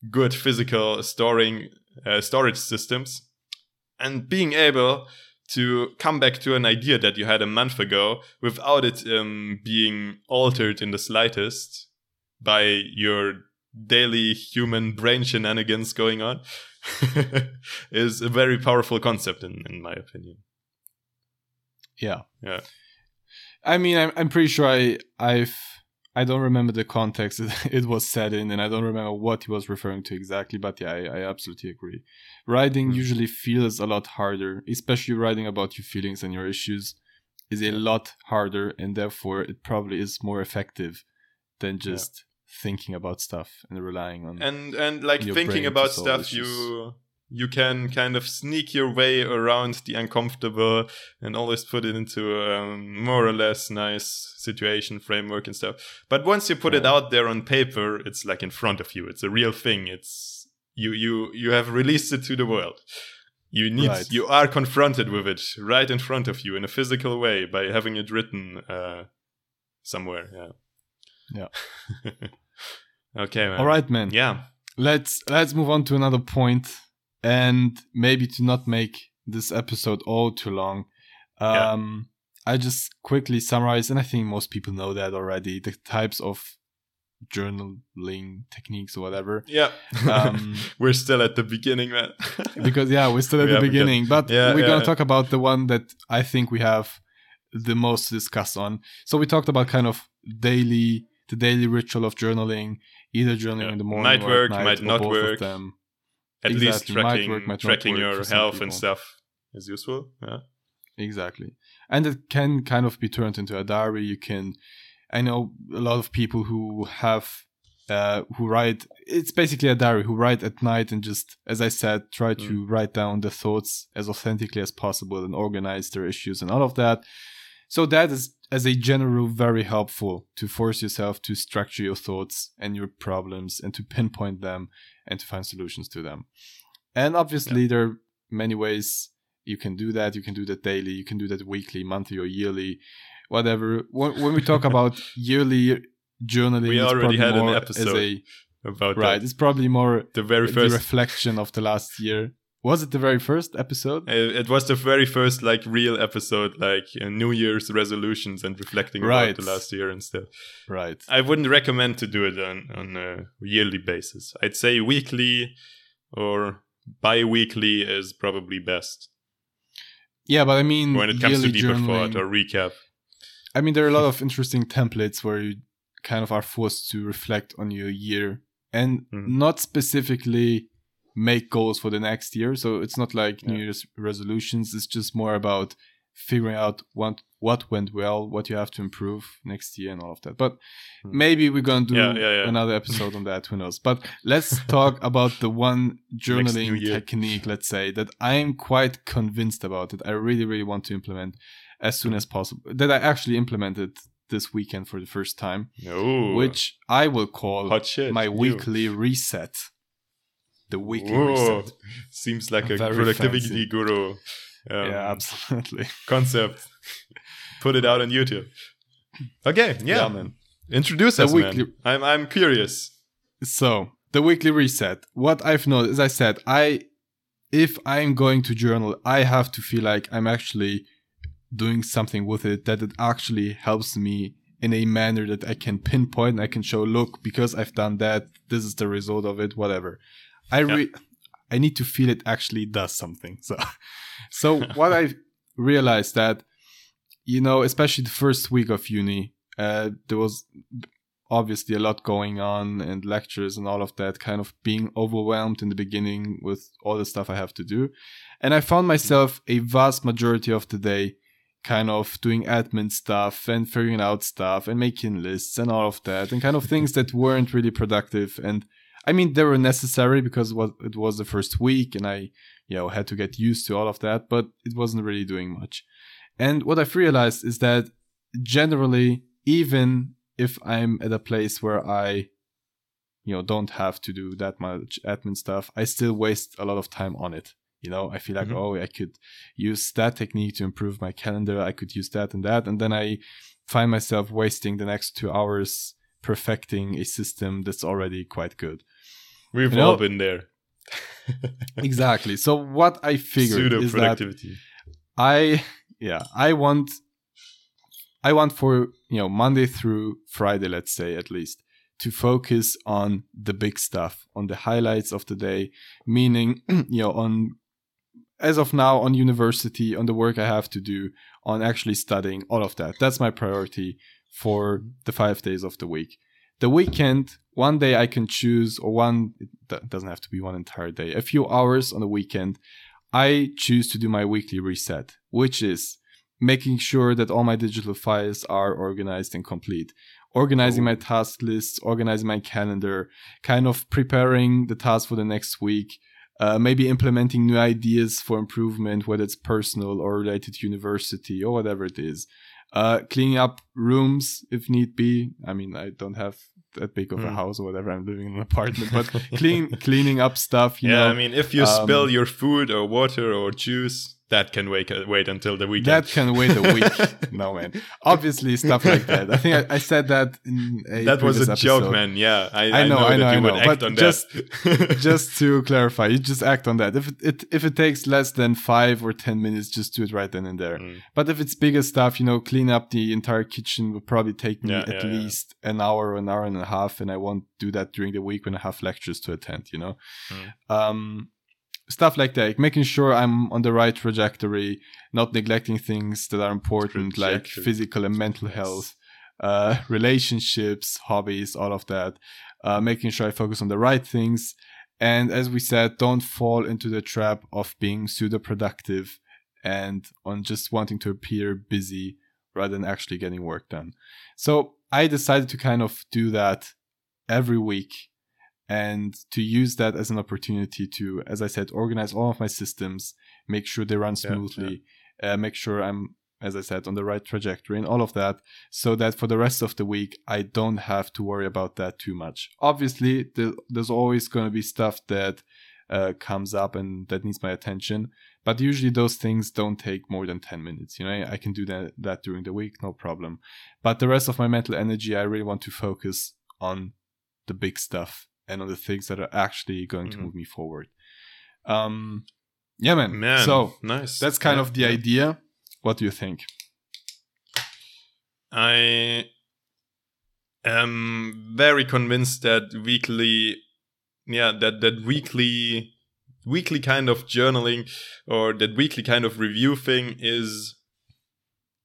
good physical storing uh, storage systems, and being able to come back to an idea that you had a month ago without it um, being altered in the slightest by your daily human brain shenanigans going on is a very powerful concept in, in my opinion. Yeah. Yeah. I mean, I'm, I'm pretty sure I, I've I don't remember the context it, it was said in, and I don't remember what he was referring to exactly. But yeah, I, I absolutely agree. Writing Mm. usually feels a lot harder, especially writing about your feelings and your issues is a lot harder, and therefore it probably is more effective than just thinking about stuff and relying on. and and like thinking about stuff issues. you you can kind of sneak your way around the uncomfortable and always put it into a more or less nice situation framework and stuff. But once you put it out there on paper it's like in front of you. It's a real thing. It's you you you have released it to the world. You need Right. you are confronted with it right in front of you in a physical way by having it written uh somewhere yeah. Yeah. okay man. All right, man. yeah. Let's let's move on to another point and maybe to not make this episode all too long Yeah. um i just quickly summarize and i think most people know that already the types of journaling techniques or whatever Yeah. Um, we're still at the beginning, man. because yeah we're still at We the beginning but Yeah, we're yeah, gonna yeah. talk about the one that i think we have the most to discuss on so we talked about kind of daily the daily ritual of journaling either journaling Yeah. in the morning Might or work, night, might not work. them At least Exactly. Might tracking, work, tracking your health and stuff is useful. Yeah. Exactly. And it can kind of be turned into a diary. You can, I know a lot of people who have, uh, who write, it's basically a diary, who write at night and just, as I said, try to write down the thoughts as authentically as possible and organize their issues and all of that. So that is, as a general, very helpful to force yourself to structure your thoughts and your problems and to pinpoint them and to find solutions to them. And obviously, there are many ways you can do that. You can do that daily. You can do that weekly, monthly, or yearly, whatever. When, when we talk about yearly journaling, We already had an episode a About right. that. It's probably more The very the first. reflection of the last year. Was it the very first episode? uh, it was the very first like real episode, like uh, New Year's resolutions and reflecting Right. about the last year and stuff. Right. I wouldn't recommend to do it on on a yearly basis. I'd say weekly or bi-weekly is probably best Yeah, but I mean, when it comes to deeper thought or recap. I mean, there are a lot of interesting templates where you kind of are forced to reflect on your year and Mhm. not specifically make goals for the next year. So it's not like New Year's resolutions. It's just more about figuring out what what went well, what you have to improve next year, and all of that. But Mhm. maybe we're gonna do Yeah, yeah, yeah. another episode on that. Who knows? But let's talk about the one journaling technique. Let's say that I'm quite convinced about it. I really, really want to implement as soon as possible. That I actually implemented this weekend for the first time, No. which I will call my weekly reset. The weekly Whoa. reset. Seems like a Very productivity fancy. guru um, yeah, absolutely. concept. Put it out on YouTube. Okay, yeah. man. Introduce The us, weekly- man. I'm I'm curious. So the weekly reset. What I've noticed, as I said, I if I'm going to journal, I have to feel like I'm actually doing something with it that it actually helps me in a manner that I can pinpoint and I can show, look, because I've done that, this is the result of it, whatever. I re- I need to feel it actually does something. So so what I realized that you know, especially the first week of uni, uh, there was obviously a lot going on and lectures and all of that, kind of being overwhelmed in the beginning with all the stuff I have to do. And I found myself a vast majority of the day kind of doing admin stuff and figuring out stuff and making lists and all of that and kind of things that weren't really productive. And I mean, they were necessary because it was the first week and I, you know, had to get used to all of that, but it wasn't really doing much. And what I've realized is that generally, even if I'm at a place where I, you know, don't have to do that much admin stuff, I still waste a lot of time on it. You know, I feel like, Mhm. oh, I could use that technique to improve my calendar. I could use that and that. And then I find myself wasting the next two hours perfecting a system that's already quite good. We've You know- all been there. exactly. So what I figured Pseudo is that productivity. I yeah, I want I want for, you know, Monday through Friday, let's say at least, to focus on the big stuff, on the highlights of the day, meaning, you know, on as of now on university, on the work I have to do, on actually studying, all of that. That's my priority for the five days of the week. The weekend, one day I can choose, or one, it doesn't have to be one entire day, a few hours on the weekend, I choose to do my weekly reset, which is making sure that all my digital files are organized and complete, organizing my task lists, organizing my calendar, kind of preparing the task for the next week, uh, maybe implementing new ideas for improvement, whether it's personal or related to university or whatever it is. Uh, cleaning up rooms if need be. I mean, I don't have that big of a Mm. house or whatever. I'm living in an apartment, but clean cleaning up stuff. You yeah, know, I mean, if you um, spill your food or water or juice, that can wait wait until the weekend. That can wait a week. no man. Obviously, stuff like that. I think I, I said that in a that was a previous joke, man. Yeah, I, I know, I that know, you I would know, act but on just- that. just to clarify, you just act on that. If it, it if it takes less than five or ten minutes, just do it right then and there. Mm. But if it's bigger stuff, you know, clean up the entire kitchen would probably take me Yeah, at yeah, yeah. least an hour, or an hour and a half, and I won't do that during the week when I have lectures to attend. You know, Mm. um, stuff like that, like making sure I'm on the right trajectory, not neglecting things that are important, like physical and mental Yes. health, uh, relationships, hobbies, all of that. Uh, making sure I focus on the right things. And as we said, don't fall into the trap of being pseudo productive and on just wanting to appear busy rather than actually getting work done. So I decided to kind of do that every week and to use that as an opportunity to, as I said, organize all of my systems, make sure they run Yeah, smoothly, Uh, make sure I'm, as I said, on the right trajectory and all of that, so that for the rest of the week, I don't have to worry about that too much. Obviously, the, there's always going to be stuff that uh, comes up and that needs my attention, but usually those things don't take more than 10 minutes. You know, I, I can do that, that during the week, no problem. But the rest of my mental energy, I really want to focus on the big stuff and on the things that are actually going to Mhm. move me forward. Um, yeah, man. Man, So nice. that's kind Yeah, of the idea. What do you think? I am very convinced that weekly, yeah, that that weekly, weekly kind of journaling or that weekly kind of review thing is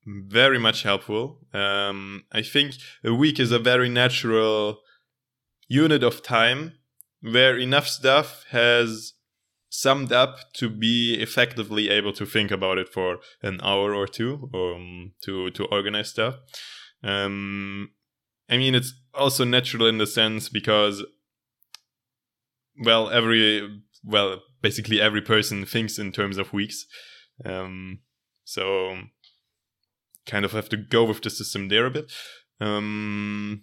very much helpful. Um, I think a week is a very natural unit of time where enough stuff has summed up to be effectively able to think about it for an hour or two um, to to organize stuff. Um, I mean, it's also natural in the sense because, well, every well, basically every person thinks in terms of weeks, um, so kind of have to go with the system there a bit. Um,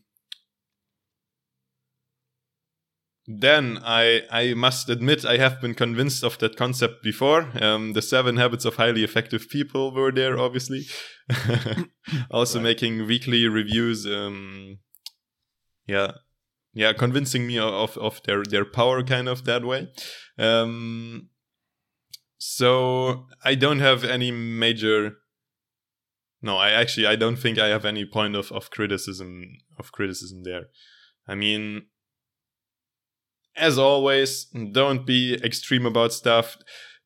then I I must admit I have been convinced of that concept before. Um, the seven habits of highly effective people were there, obviously. also Right. making weekly reviews. Um, yeah, yeah, convincing me of of their their power, kind of that way. Um, so I don't have any major. No, I actually I don't think I have any point of of criticism of criticism there. I mean, as always, don't be extreme about stuff.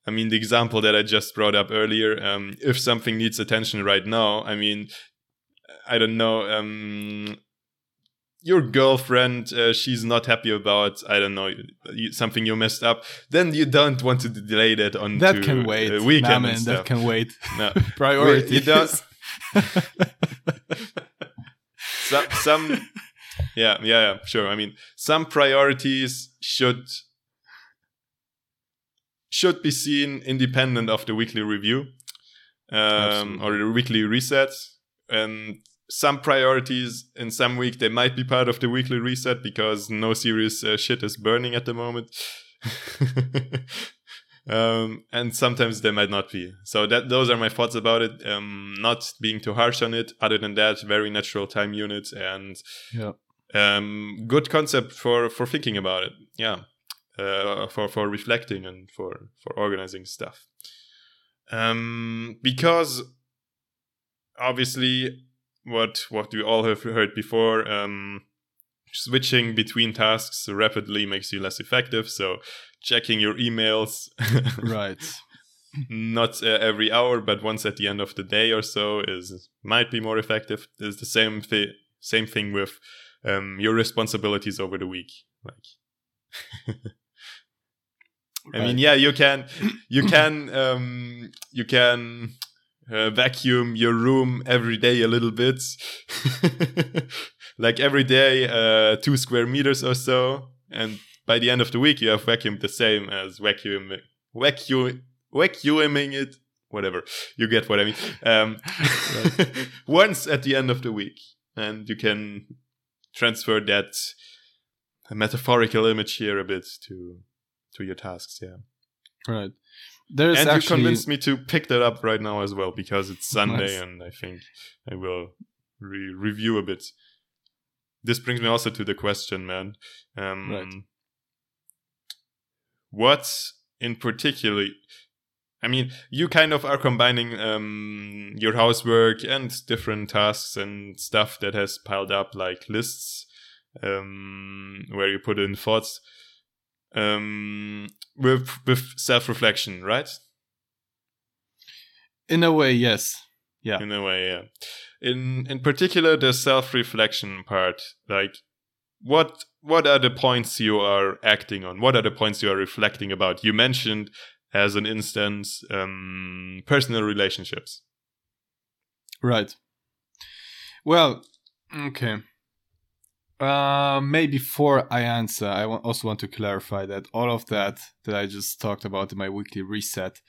I mean, the example that I just brought up earlier, um, if something needs attention right now, I mean, I don't know, um, your girlfriend, uh, she's not happy about, I don't know, you, something you messed up, then you don't want to delay that on That can wait. uh, weekend nah, man, that can wait. No. Priorities. You don't- some some yeah yeah yeah sure i mean some priorities should should be seen independent of the weekly review um, or the weekly reset and some priorities in some week they might be part of the weekly reset because no serious uh, shit is burning at the moment um, and sometimes they might not be. So that those are my thoughts about it. Um, not being too harsh on it. Other than that, very natural time unit and Yeah. Um, good concept for for thinking about it. Yeah, uh, for for reflecting and for for organizing stuff. Um, because obviously, what what we all have heard before. Um, switching between tasks rapidly makes you less effective so checking your emails right. not uh, every hour, but once at the end of the day or so is might be more effective. Is the same thing. Same thing with um, your responsibilities over the week. Like, I mean, yeah, you can, you can, um, you can uh, vacuum your room every day a little bit, like every day, uh, two square meters or so, and by the end of the week, you have vacuumed the same as vacuum, vacuum, vacuuming it. Whatever you get, what I mean. Um, once at the end of the week, and you can transfer that metaphorical image here a bit to to your tasks. Yeah, right. There's and actually... you convinced me to pick that up right now as well because it's Sunday, Nice. and I think I will re- review a bit. This brings me also to the question, man. Um, Right. What in particular? I mean, you kind of are combining um, your housework and different tasks and stuff that has piled up, like lists, um, where you put in thoughts, um, with with self reflection, right? In a way, yes. Yeah. in a way yeah in in particular the self-reflection part like what what are the points you are acting on what are the points you are reflecting about you mentioned as an instance um personal relationships Right. Well, okay. Uh, maybe before I answer, I also want to clarify that all of that that I just talked about in my weekly reset.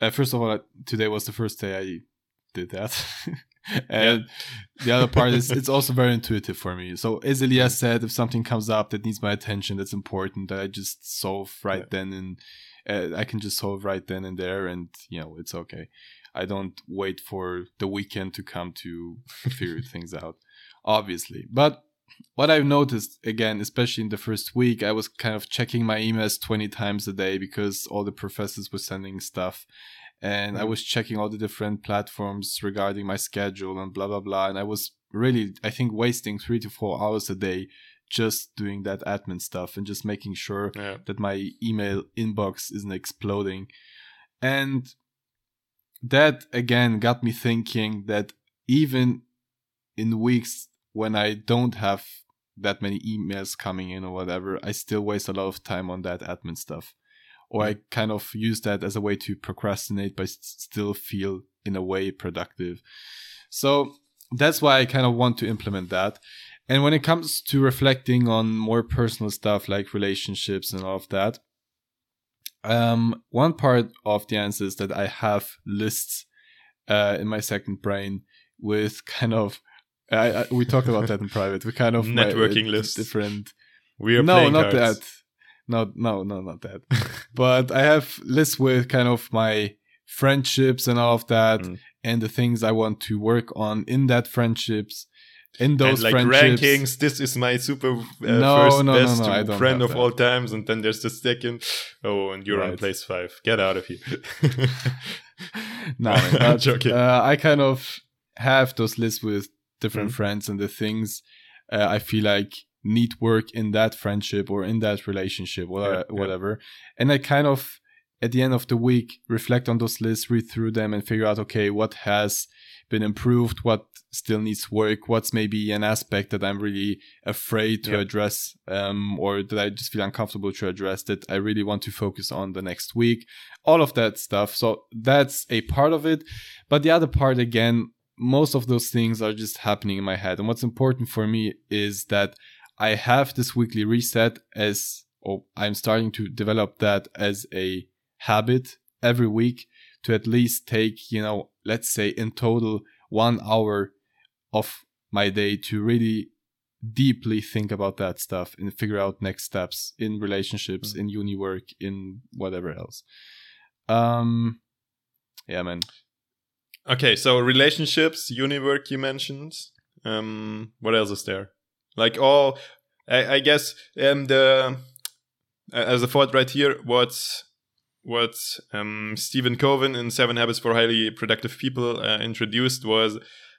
Uh, first of all, today was the first day I did that, and the other part is it's also very intuitive for me. So as Elias said, if something comes up that needs my attention, that's important, that I just solve right Yeah. then and uh, I can just solve right then and there, and you know it's okay. I don't wait for the weekend to come to figure things out, obviously. But what I've noticed again, especially in the first week, I was kind of checking my emails 20 times a day because all the professors were sending stuff. And I Mhm. was checking all the different platforms regarding my schedule and blah, blah, blah. And I was really, I think, wasting three to four hours a day just doing that admin stuff and just making sure yeah that my email inbox isn't exploding. And that again got me thinking that even in weeks when I don't have that many emails coming in or whatever, I still waste a lot of time on that admin stuff. Or I mm. kind of use that as a way to procrastinate, but still feel in a way productive. So that's why I kind of want to implement that. And when it comes to reflecting on more personal stuff like relationships and all of that, um, one part of the answer is that I have lists uh, in my second brain with kind of. I, I, we talked about that in private. We kind of Networking uh, lists. different. we are no, playing not cards. that. No, no, no, not that. but I have lists with kind of my friendships and all of that, Mm. and the things I want to work on in that friendships. In those and like rankings this is my super uh, No, first no, best no, friend of that. all times and then there's the second oh and you're on place five get out of here no, I'm but, joking. Uh, I kind of have those lists with different Mhm. friends and the things uh, I feel like need work in that friendship or in that relationship or Yeah, yeah. whatever. And I kind of, at the end of the week, reflect on those lists, read through them, and figure out okay, what has been improved, what still needs work, what's maybe an aspect that I'm really afraid to Yeah. address, um, or that I just feel uncomfortable to address that I really want to focus on the next week all of that stuff. So that's a part of it. But the other part, again, most of those things are just happening in my head. And what's important for me is that I have this weekly reset as, or I'm starting to develop that as a habit every week to at least take, you know, let's say in total one hour of my day to really deeply think about that stuff and figure out next steps in relationships, in uni work, in whatever else. Um, yeah, man. okay so relationships uniwork you mentioned um what else is there like all i, I guess um the as a thought right here what what um stephen Covey in seven habits for highly productive people uh, introduced was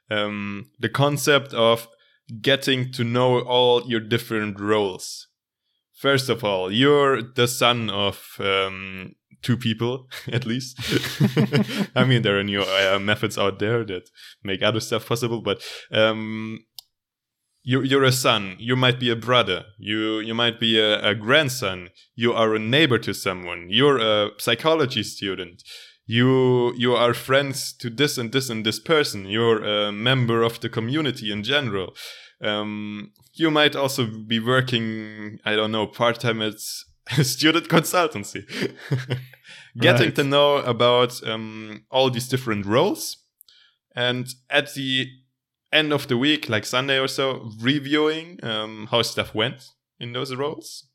um the concept of getting to know all your different roles first of all you're the son of um two people at least. I mean, there are new uh, methods out there that make other stuff possible, but um, you're, you're a son. You might be a brother. You you might be a, a, grandson. You are a neighbor to someone. You're a psychology student. You you are friends to this and this and this person. You're a member of the community in general. Um, you might also be working i don't know part-time at a student consultancy. Getting right. to know about um, all these different roles. And at the end of the week, like Sunday or so, reviewing um, how stuff went in those roles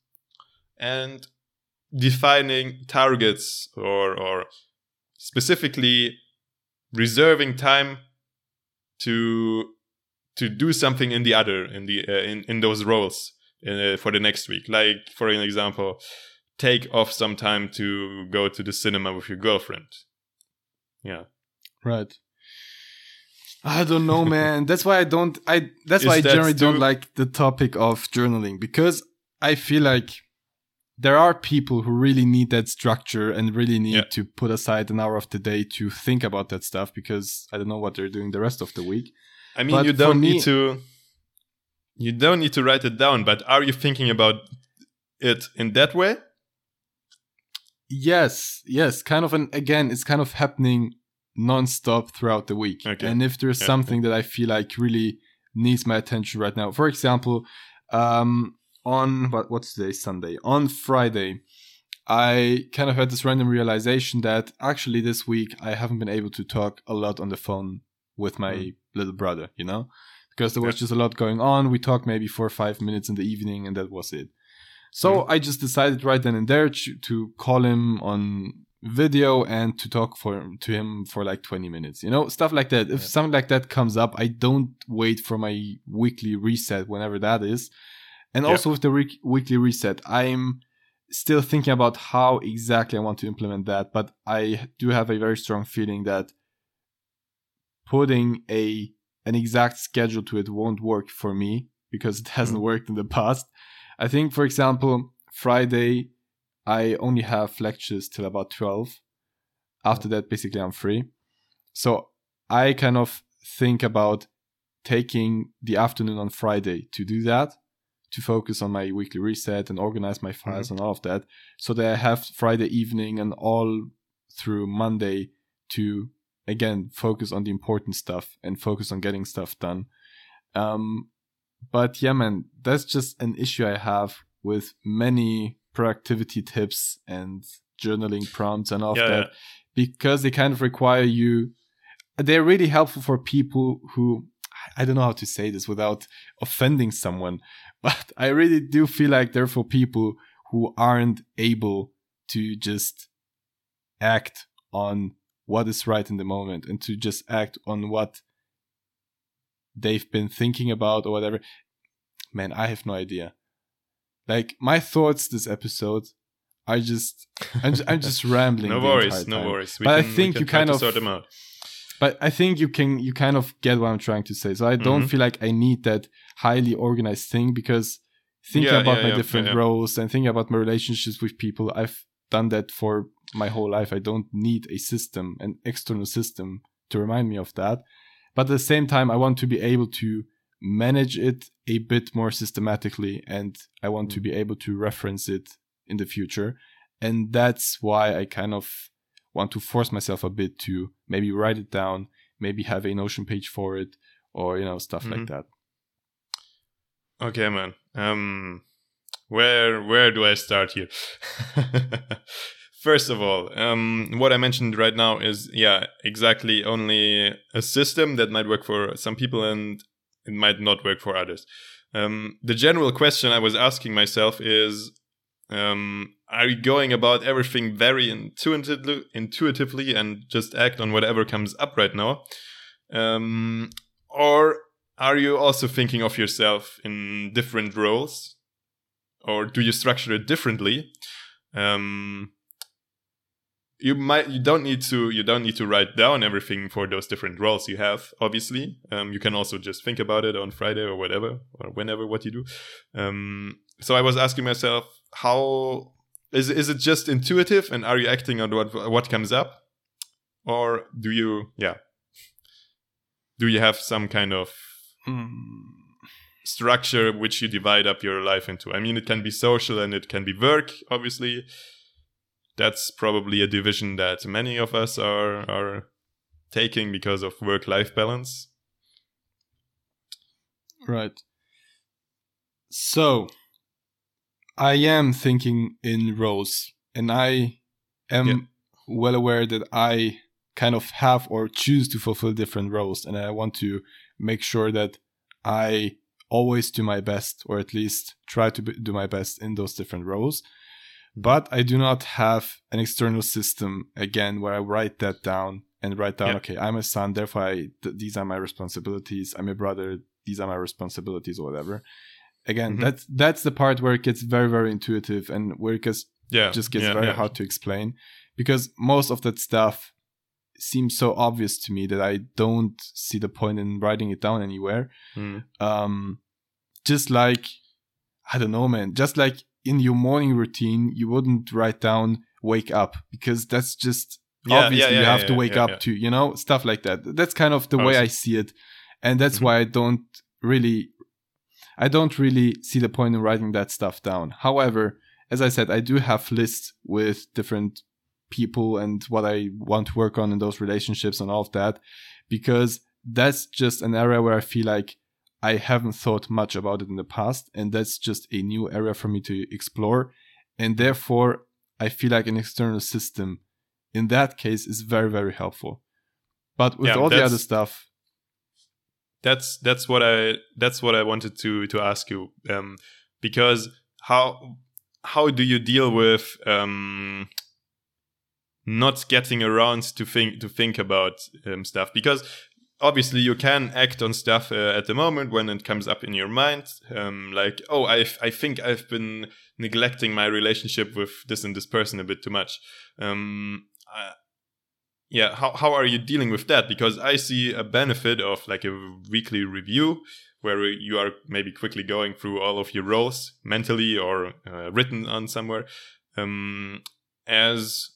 and defining targets or, or specifically reserving time to to do something in the other in the uh, in, in those roles uh, for the next week. Like for an example take off some time to go to the cinema with your girlfriend. Yeah. Right I don't know, man. That's why I don't. I that's Is why I generally don't like the topic of journaling because I feel like there are people who really need that structure and really need yeah. to put aside an hour of the day to think about that stuff because I don't know what they're doing the rest of the week. I mean, but you don't me, need to. You don't need to write it down, but are you thinking about it in that way? Yes, yes, kind of. And again, it's kind of happening non-stop throughout the week. Okay. And if there's yeah. something that I feel like really needs my attention right now, for example, um, on what what's today Sunday on Friday, I kind of had this random realization that actually this week I haven't been able to talk a lot on the phone with my mm. little brother. You know, because there was yeah. just a lot going on. We talked maybe four or five minutes in the evening, and that was it. So mm. I just decided right then and there to, to call him on video and to talk for to him for like 20 minutes you know stuff like that if yeah. something like that comes up i don't wait for my weekly reset whenever that is and yeah. also with the re- weekly reset i'm still thinking about how exactly i want to implement that but i do have a very strong feeling that putting a an exact schedule to it won't work for me because it hasn't mm. worked in the past i think for example friday I only have lectures till about 12. After that, basically, I'm free. So I kind of think about taking the afternoon on Friday to do that, to focus on my weekly reset and organize my files mm-hmm. and all of that, so that I have Friday evening and all through Monday to again focus on the important stuff and focus on getting stuff done. Um, but yeah, man, that's just an issue I have with many productivity tips and journaling prompts and all yeah, of that yeah. because they kind of require you they're really helpful for people who I don't know how to say this without offending someone, but I really do feel like they're for people who aren't able to just act on what is right in the moment and to just act on what they've been thinking about or whatever. Man, I have no idea. Like my thoughts this episode are just I'm just, I'm just rambling. no worries, no worries. We but can, I think you kind of sort them out. But I think you can you kind of get what I'm trying to say. So I don't mm-hmm. feel like I need that highly organized thing because thinking yeah, about yeah, my yeah, different roles and thinking about my relationships with people, I've done that for my whole life. I don't need a system, an external system to remind me of that. But at the same time, I want to be able to manage it a bit more systematically and I want to mm. be able to reference it in the future. And that's why I kind of want to force myself a bit to maybe write it down, maybe have a Notion page for it, or you know, stuff mm-hmm. like that. Okay, man. Um where where do I start here? First of all, um, what I mentioned right now is, yeah, exactly only a system that might work for some people and it might not work for others. Um, the general question I was asking myself is um, are you going about everything very intuitively, intuitively and just act on whatever comes up right now? Um, or are you also thinking of yourself in different roles? Or do you structure it differently? Um, you might you don't need to you don't need to write down everything for those different roles you have obviously. Um, you can also just think about it on friday or whatever or whenever what you do. Um, so i was asking myself how is is it just intuitive and are you acting on what what comes up? Or do you yeah. Do you have some kind of Mm, structure which you divide up your life into? I mean it can be social and it can be work obviously that's probably a division that many of us are are taking because of work life balance right. So, I am thinking in roles, and I am Yeah. well aware that I kind of have or choose to fulfill different roles, and I want to make sure that I always do my best, or at least try to do my best in those different roles. But I do not have an external system again where I write that down and write down, Yeah. okay, I'm a son, therefore I, th- these are my responsibilities. I'm a brother, these are my responsibilities, or whatever. Again, Mhm. that's that's the part where it gets very very intuitive and where it gets yeah just gets yeah, very yeah. hard to explain because most of that stuff seems so obvious to me that I don't see the point in writing it down anywhere. Mm. Um, just like I don't know, man. Just like in your morning routine, you wouldn't write down "wake up" because that's just Yeah, obviously yeah, you yeah, have to wake up to, you know, stuff like that. That's kind of the way. I see it, and that's Mhm. why I don't really, I don't really see the point in writing that stuff down. However, as I said, I do have lists with different people and what I want to work on in those relationships and all of that, because that's just an area where I feel like I haven't thought much about it in the past, and that's just a new area for me to explore. And therefore, I feel like an external system in that case is very, very helpful. But with Yeah, all the other stuff, that's that's what I that's what I wanted to to ask you um, because how how do you deal with um, not getting around to think to think about um, stuff because obviously you can act on stuff uh, at the moment when it comes up in your mind um, like oh I I think I've been neglecting my relationship with this and this person a bit too much. Um, yeah how, how are you dealing with that? Because i see a benefit of like a weekly review where you are maybe quickly going through all of your roles mentally or uh, written on somewhere um, as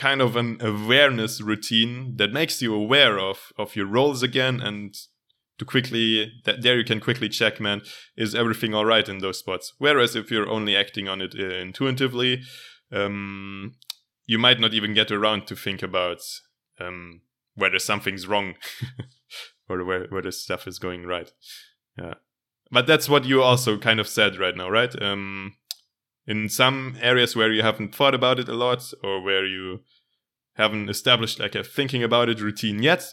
kind of an awareness routine that makes you aware of of your roles again and to quickly that there you can quickly check man is everything all right in those spots whereas if you're only acting on it uh, intuitively um, you might not even get around to think about um, whether something's wrong or where, whether stuff is going right. Yeah. But that's what you also kind of said right now, right? Um, in some areas where you haven't thought about it a lot or where you haven't established like a thinking about it routine yet,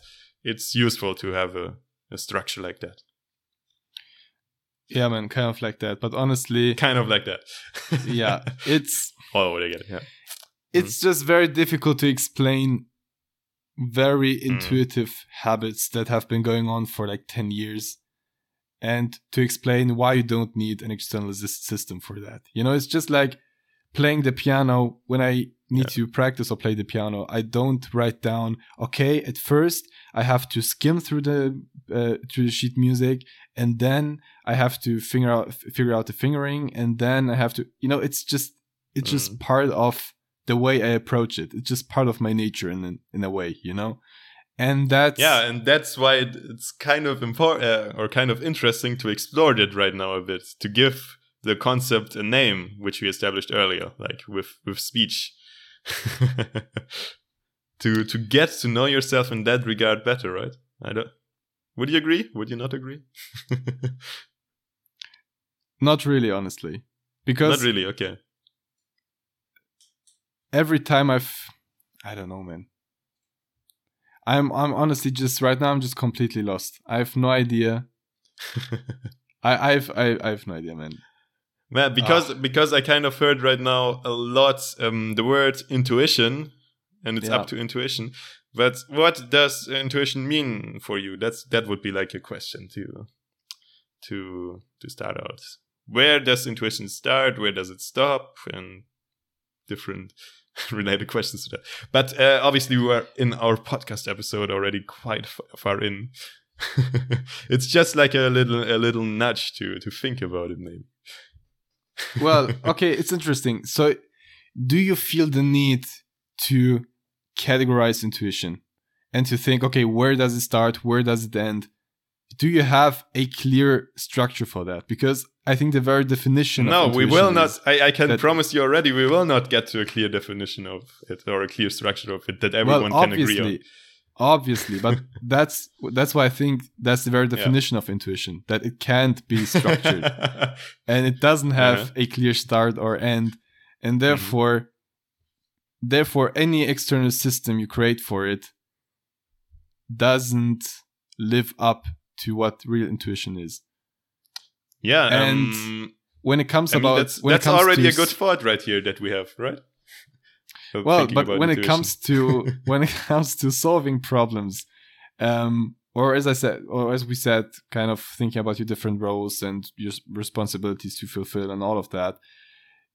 it's useful to have a, a structure like that. yeah, man, kind of like that. But honestly, Kind of like that. yeah, it's All over again. Yeah. it's just very difficult to explain very Mm. intuitive habits that have been going on for like 10 years and to explain why you don't need an external sys- system for that you know it's just like playing the piano when i need to practice or play the piano i don't write down okay at first i have to skim through the uh, through the sheet music and then i have to figure out f- figure out the fingering and then i have to you know it's just it's just Mm. part of the way I approach it. It's just part of my nature in in a way, you know. And that's Yeah, and that's why it, it's kind of important uh, or kind of interesting to explore that right now a bit to give the concept a name, which we established earlier, like with with speech, to to get to know yourself in that regard better, right? I don't. Would you agree? Would you not agree? not really, honestly, because not really. Okay. every time I've, I don't know, man. I'm I'm honestly just right now I'm just completely lost. I have no idea. I I've I, I have no idea, man. Man, because because I kind of heard right now a lot um, the word intuition, and it's Yeah. up to intuition. But what does intuition mean for you? That's that would be like a question to to to start out. Where does intuition start? Where does it stop? And different related questions to that. But uh, obviously, we are in our podcast episode already quite far in. it's just like a little a little nudge to to think about it, maybe. Well, okay, it's interesting. So do you feel the need to categorize intuition and to think, okay, where does it start? Where does it end? Do you have a clear structure for that? Because I think the very definition. No, we will not. I, I can promise you already, we will not get to a clear definition of it or a clear structure of it that everyone well, can agree on. obviously, but that's that's why I think that's the very definition of intuition that it can't be structured and it doesn't have Uh-huh. a clear start or end, Mm-hmm. and therefore, therefore, any external system you create for it doesn't live up to what real intuition is. yeah, And um, When it comes I mean, about that's, when that's comes already a good thought right here that we have, right? Well but when it comes to when it comes to solving problems um or as i said or as we said kind of thinking about your different roles and your responsibilities to fulfill and all of that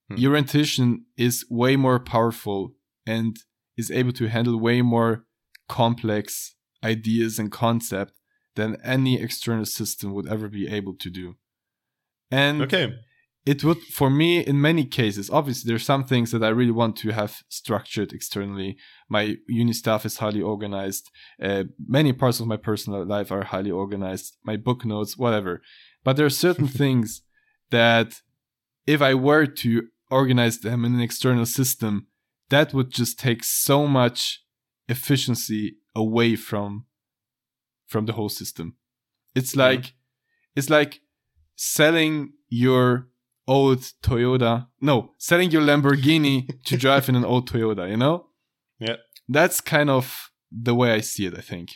Hmm. your intuition is way more powerful and is able to handle way more complex ideas and concept than any external system would ever be able to do. And okay, it would for me in many cases obviously there's some things that i really want to have structured externally. My uni staff is highly organized. Uh, many parts of my personal life are highly organized. My book notes whatever. But there are certain things that if i were to organize them in an external system that would just take so much efficiency away from from the whole system it's like it's like selling your old Toyota. No, selling your Lamborghini to drive in an old Toyota, you know? Yeah. That's kind of the way I see it, I think.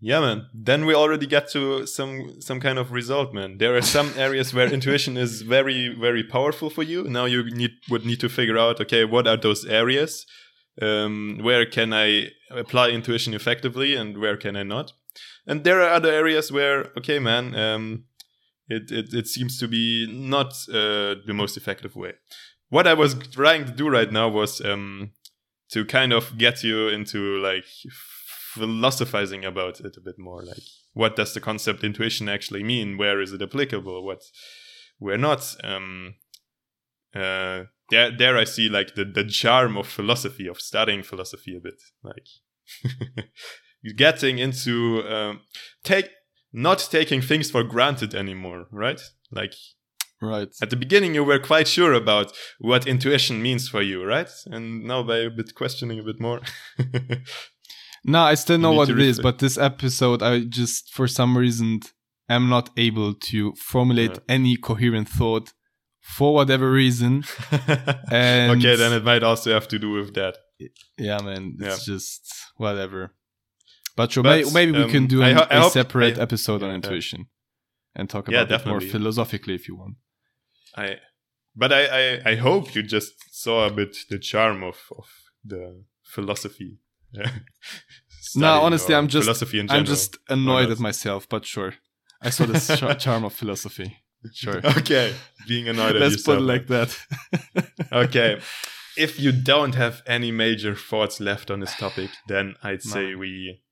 yeah, man. Then we already get to some some kind of result, man. There are some areas where intuition is very very powerful for you. Now you need would need to figure out, okay, what are those areas? Um, where can I apply intuition effectively, and where can I not? And there are other areas where, okay, man, um, it, it it seems to be not uh, the most effective way. What I was trying to do right now was um, to kind of get you into like philosophizing about it a bit more. Like, what does the concept intuition actually mean? Where is it applicable? What, where not? Um, uh, there, there I see like the the charm of philosophy of studying philosophy a bit. Like, getting into um, take not taking things for granted anymore, right? Like Right. at the beginning, you were quite sure about what intuition means for you, right? And now by a bit questioning a bit more. No, I still know what it is, but this episode, I just, for some reason, am not able to formulate Yeah. any coherent thought for whatever reason. And- okay, then it might also have to do with that. Yeah, man, it's Yeah. just whatever. But sure, But, may- maybe we um, can do I an- ho- a hope- separate I- episode on intuition and talk about it more philosophically if you want. I, but I, I, I hope you just saw a bit the charm of, of the philosophy. No, honestly, I'm just philosophy. I'm just annoyed at myself, but sure. I saw the char- charm of philosophy. Sure. okay, being annoyed at Let's put yourself. it like that. okay. If you don't have any major thoughts left on this topic, then I'd No. say we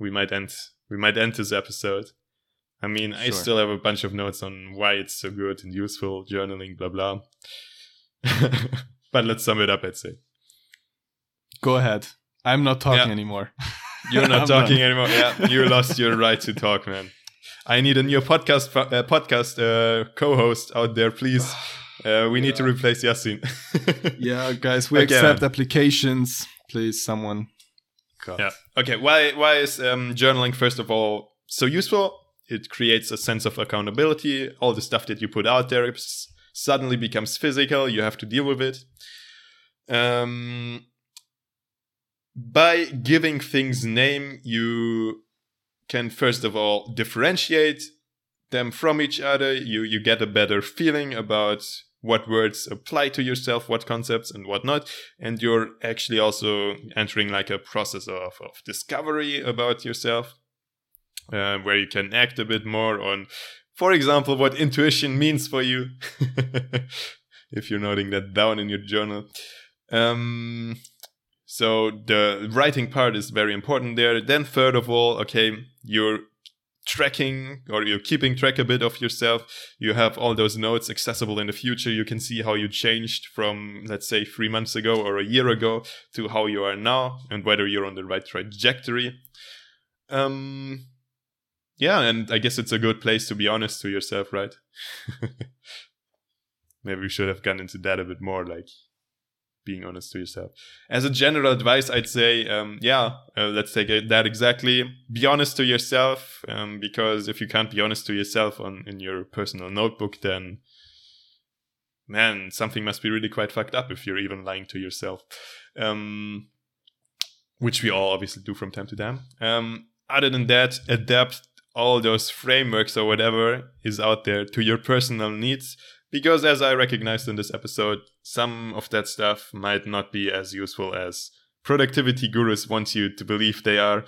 we might end we might end this episode. I mean, I still have a bunch of notes on why it's so good and useful, journaling, blah blah. but let's sum it up, I'd say. Go ahead. I'm not talking Yeah. anymore. You're not talking done. anymore. Yeah, you lost your right to talk, man. I need a new podcast uh, podcast uh, co-host out there, please. Uh, we need to replace Yasin. Yeah, guys, we Okay, accept man. applications. Please, someone. God. Yeah. Okay. Why why is um, journaling first of all so useful? It creates a sense of accountability. All the stuff that you put out there suddenly becomes physical. You have to deal with it. Um, by giving things name, you can first of all differentiate them from each other. You you get a better feeling about what words apply to yourself, what concepts and whatnot. and you're actually also entering like a process of, of discovery about yourself uh, where you can act a bit more on for example what intuition means for you if you're noting that down in your journal um, so the writing part is very important there then third of all okay you're tracking or you're keeping track a bit of yourself. You have all those notes accessible in the future. You can see how you changed from, let's say, three months ago or a year ago to how you are now and whether you're on the right trajectory. Um, yeah, and I guess it's a good place to be honest to yourself, right? Maybe we should have gone into that a bit more, like being honest to yourself. As a general advice, I'd say, um, yeah, uh, let's take that exactly. Be honest to yourself, um, because if you can't be honest to yourself on in your personal notebook, then man, something must be really quite fucked up if you're even lying to yourself. Um, which we all obviously do from time to time. Um, other than that, adapt all those frameworks or whatever is out there to your personal needs because as I recognized in this episode, some of that stuff might not be as useful as productivity gurus want you to believe they are.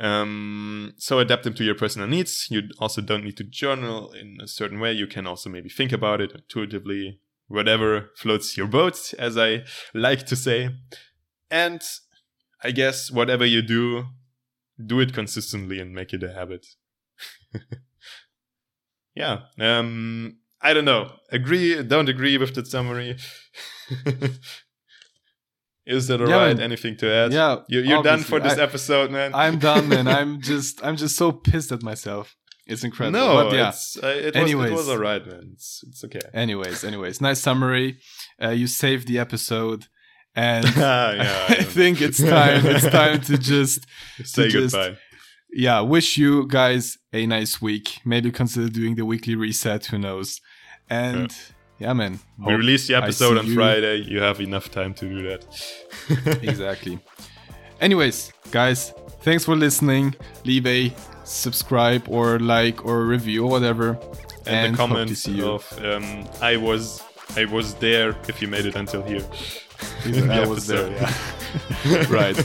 Um, so adapt them to your personal needs. You also don't need to journal in a certain way. You can also maybe think about it intuitively, whatever floats your boat, as I like to say. And I guess whatever you do, do it consistently and make it a habit. yeah. Um, I don't know. Agree, don't agree with that summary. Is that alright? Yeah, Anything to add? Yeah, you, you're done for this I, episode, man. I'm done, man. I'm just, I'm just so pissed at myself. It's incredible. No, but yeah. It's, uh, it, anyways, was, it was alright, man. It's, it's okay. Anyways, anyways, nice summary. Uh, you saved the episode, and yeah, I, I think it's time. It's time to just say to goodbye. Just, yeah, wish you guys a nice week. Maybe consider doing the weekly reset. Who knows? And yeah, yeah man. We release the episode on you. Friday. You have enough time to do that. exactly. Anyways, guys, thanks for listening. Leave a subscribe or like or review or whatever. And, and the comment of um, I was I was there if you made it until here. I was there, yeah. right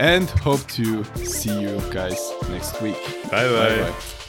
and hope to see you guys next week. Bye bye. bye, -bye.